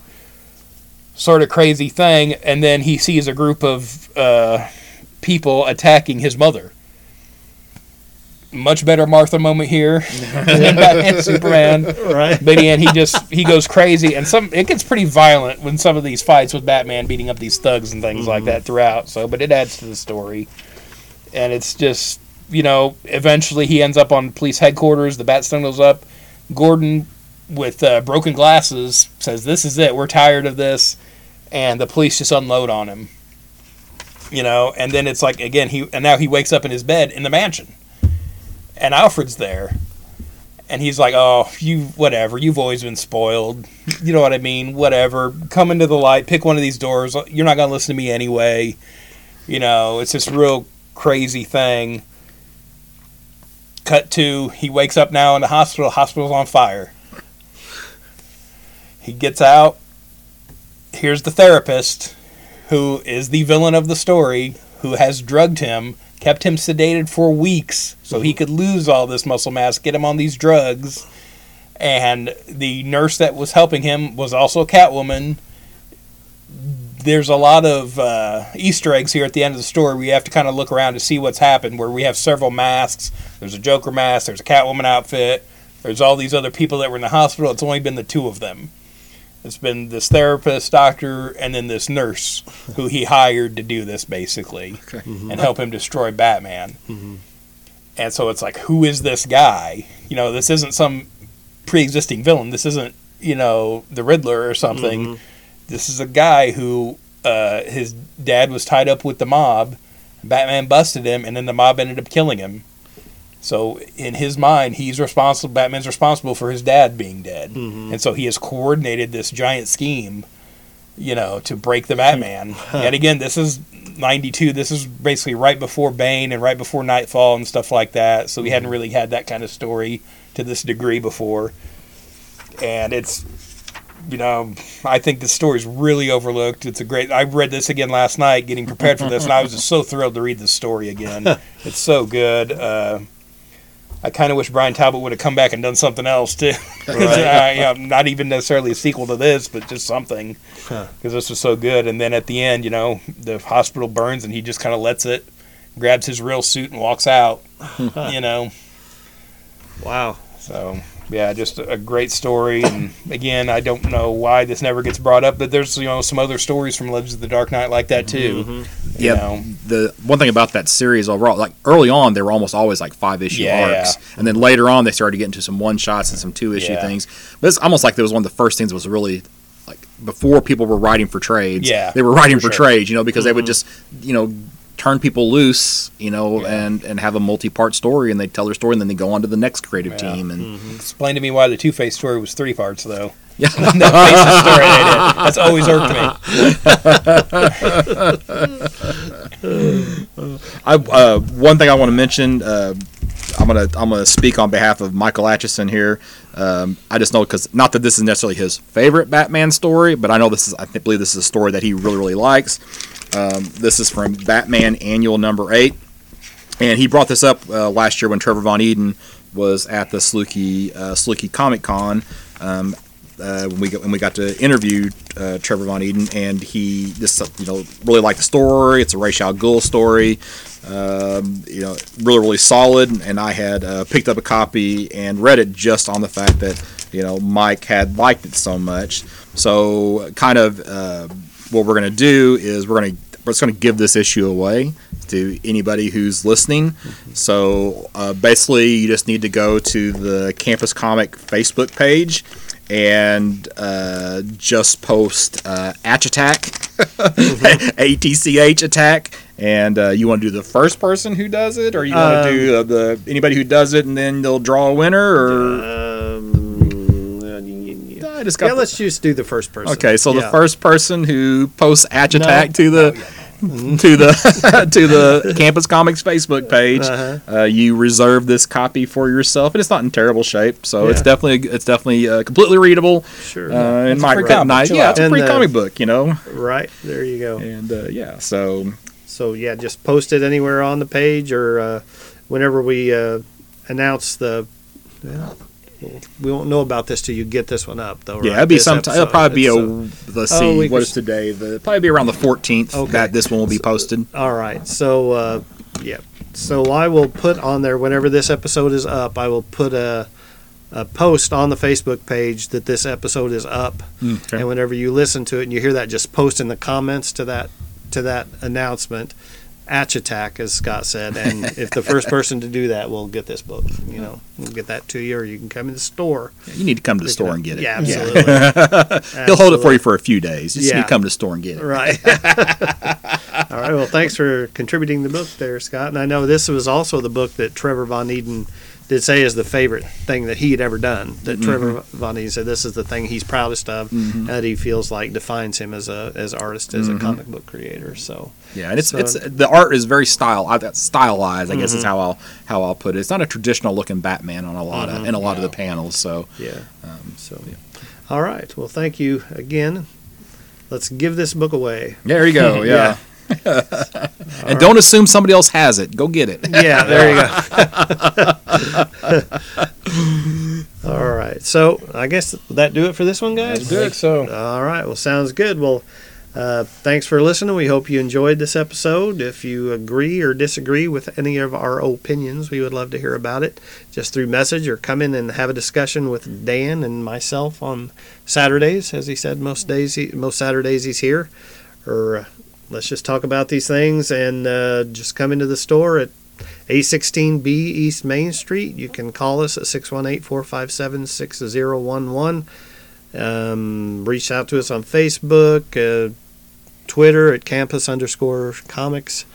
sort of crazy thing, and then he sees a group of uh, people attacking his mother much better Martha moment here <laughs> than Batman Superman. right. But and he just he goes crazy, and some it gets pretty violent when some of these fights with Batman beating up these thugs and things like that throughout. So, but it adds to the story, and it's just you know eventually he ends up on police headquarters. The bat goes up. Gordon with uh, broken glasses says, "This is it. We're tired of this," and the police just unload on him. You know, and then it's like again he and now he wakes up in his bed in the mansion and Alfred's there. And he's like, "Oh, you whatever. You've always been spoiled. You know what I mean? Whatever. Come into the light. Pick one of these doors. You're not gonna listen to me anyway. You know, it's this real crazy thing." Cut to he wakes up now in the hospital. Hospital's on fire. He gets out. Here's the therapist, who is the villain of the story, who has drugged him kept him sedated for weeks so he mm-hmm. could lose all this muscle mass, get him on these drugs. And the nurse that was helping him was also Catwoman. There's a lot of uh, Easter eggs here at the end of the story. We have to kind of look around to see what's happened. Where we have several masks. There's a Joker mask. There's a Catwoman outfit. There's all these other people that were in the hospital. It's only been the two of them. It's been this therapist, doctor, and then this nurse who he hired to do this basically and mm-hmm. help him destroy Batman. Mm-hmm. And so it's like, who is this guy? You know, this isn't some pre-existing villain. This isn't you know the Riddler or something. Mm-hmm. This is a guy who uh, his dad was tied up with the mob. Batman busted him, and then the mob ended up killing him. So in his mind, he's responsible. Batman's responsible for his dad being dead, and so he has coordinated this giant scheme, you know, to break the Batman. <laughs> and again, this is '92. This is basically right before Bane and right before Knightfall and stuff like that. So we hadn't really had that kind of story to this degree before, and it's. You know, I think this story's really overlooked. It's a great. I read this again last night, getting prepared for this, and I was just so thrilled to read this story again. <laughs> it's so good. Uh, I kind of wish Bryan Talbot would have come back and done something else too. <laughs> 'Cause, uh, you know, not even necessarily a sequel to this, but just something Huh. because this was so good. And then at the end, you know, the hospital burns and he just kind of lets it, grabs his real suit and walks out. <laughs> you know, Wow. So yeah, just a a great story. And again, I don't know why this never gets brought up, but there's you know some other stories from Legends of the Dark Knight like that too. Mm-hmm. You Yeah, know. the one thing about that series overall, like early on, they were almost always like five issue Yeah. arcs, and then later on, they started getting to some one shots and some two issue Yeah. things. But it's almost like it was one of the first things that was really like before people were writing for trades. Yeah, they were writing for for, sure. trades, you know, because they would mm-hmm. just you know turn people loose, you know, Yeah. and and have a multi part story, and they tell their story, and then they go on to the next creative Yeah. team, and Explain to me why the Two Face story was three parts though. <laughs> yeah. <laughs> that Faces story they did. That's always irked me. <laughs> I uh, one thing I want to mention. Uh, I'm gonna I'm gonna speak on behalf of Michael Atchison here. Um, I just know because not that this is necessarily his favorite Batman story, but I know this is I believe this is a story that he really really likes. Um, this is from Batman Annual Number Eight, and he brought this up uh, last year when Trevor Von Eeden was at the Sluky uh, Comic Con. Um, uh, when we got when we got to interview uh, Trevor Von Eeden, and he just you know really liked the story. It's a Ra's al story, um, you know, really really solid. And I had uh, picked up a copy and read it just on the fact that you know Mike had liked it so much. So kind of uh, what we're gonna do is we're gonna we're gonna give this issue away to anybody who's listening. So uh, basically, you just need to go to the Campus Comic Facebook page and uh, just post uh, Atch Attack, <laughs> A T C H Attack, and uh, you want to do the first person who does it, or you want to Um, do uh, the anybody who does it, and then they'll draw a winner, or? Um, I just got yeah, the- let's just do the first person. Okay, so the first person who posts Atch No. Attack to the to the <laughs> to the Campus Comics Facebook page, Uh-huh. uh, you reserve this copy for yourself, and it's not in terrible shape, so it's definitely it's definitely uh, completely readable. Sure. Uh, and It's a might free be comic, nice. Yeah, it's a And free the- comic book, you know, right there you go. and uh, yeah, so So yeah, just post it anywhere on the page or uh, whenever we uh, announce the. Yeah, we won't know about this till you get this one up, though. yeah, right? it'll be sometime. It'll probably be a uh, let's oh, see we what is today. The probably be around the fourteenth Okay. that this one will be posted. All right. So, uh, yeah. So I will put on there whenever this episode is up. I will put a, a post on the Facebook page that this episode is up, Okay. and whenever you listen to it and you hear that, just post in the comments to that to that announcement. Atch attack, as Scott said, and <laughs> if the first person to do that will get this book, you know, we'll get that to you, or you can come in the store. You need to come to the store and get it. Yeah, absolutely. <laughs> He'll hold it for you for a few days. You just need to come to the store and get it. Right. <laughs> All right. Well, thanks for contributing the book there, Scott. And I know this was also the book that Trevor Von Eeden did say is the favorite thing that he had ever done. That Mm-hmm. Trevor Von said this is the thing he's proudest of, that he feels like defines him as a as artist, as a comic book creator. So Yeah, and it's So- it's the art is very style stylized. I guess Mm-hmm. is how I'll how I'll put it. It's not a traditional looking Batman on a lot of in a lot of the panels. So yeah. so yeah. all right. Well, thank you again. Let's give this book away. there you go. <laughs> Yeah. <laughs> and don't assume somebody else has it. Go get it. Yeah, there you go. <laughs> <laughs> All right. So I guess that do it for this one, guys. I think so. All right. Well, sounds good. Well, uh, thanks for listening. We hope you enjoyed this episode. If you agree or disagree with any of our opinions, we would love to hear about it just through message or come in and have a discussion with Dan and myself on Saturdays. As he said, most days, he, most Saturdays he's here. Or uh, let's just talk about these things and uh, just come into the store at A16B East Main Street. You can call us at 618 457 6011. Um, reach out to us on Facebook, uh, Twitter at campus underscore comics.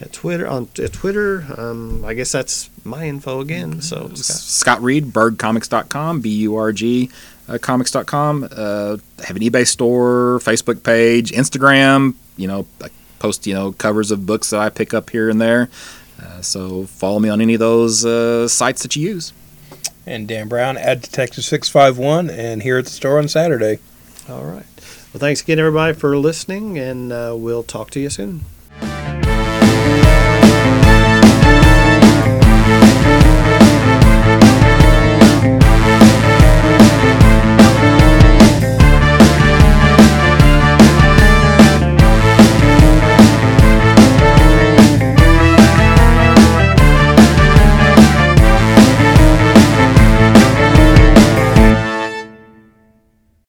At Twitter on at Twitter, um, I guess that's my info again. So Scott. Scott Reed, burgcomics.com, B U R G uh, comics.com. Uh, have an eBay store, Facebook page, Instagram. You know, I post you know covers of books that I pick up here and there. Uh, so follow me on any of those uh, sites that you use. And Dan Brown, Ad Detective Six Five One, and here at the store on Saturday. all right. Well, thanks again, everybody, for listening, and uh, we'll talk to you soon.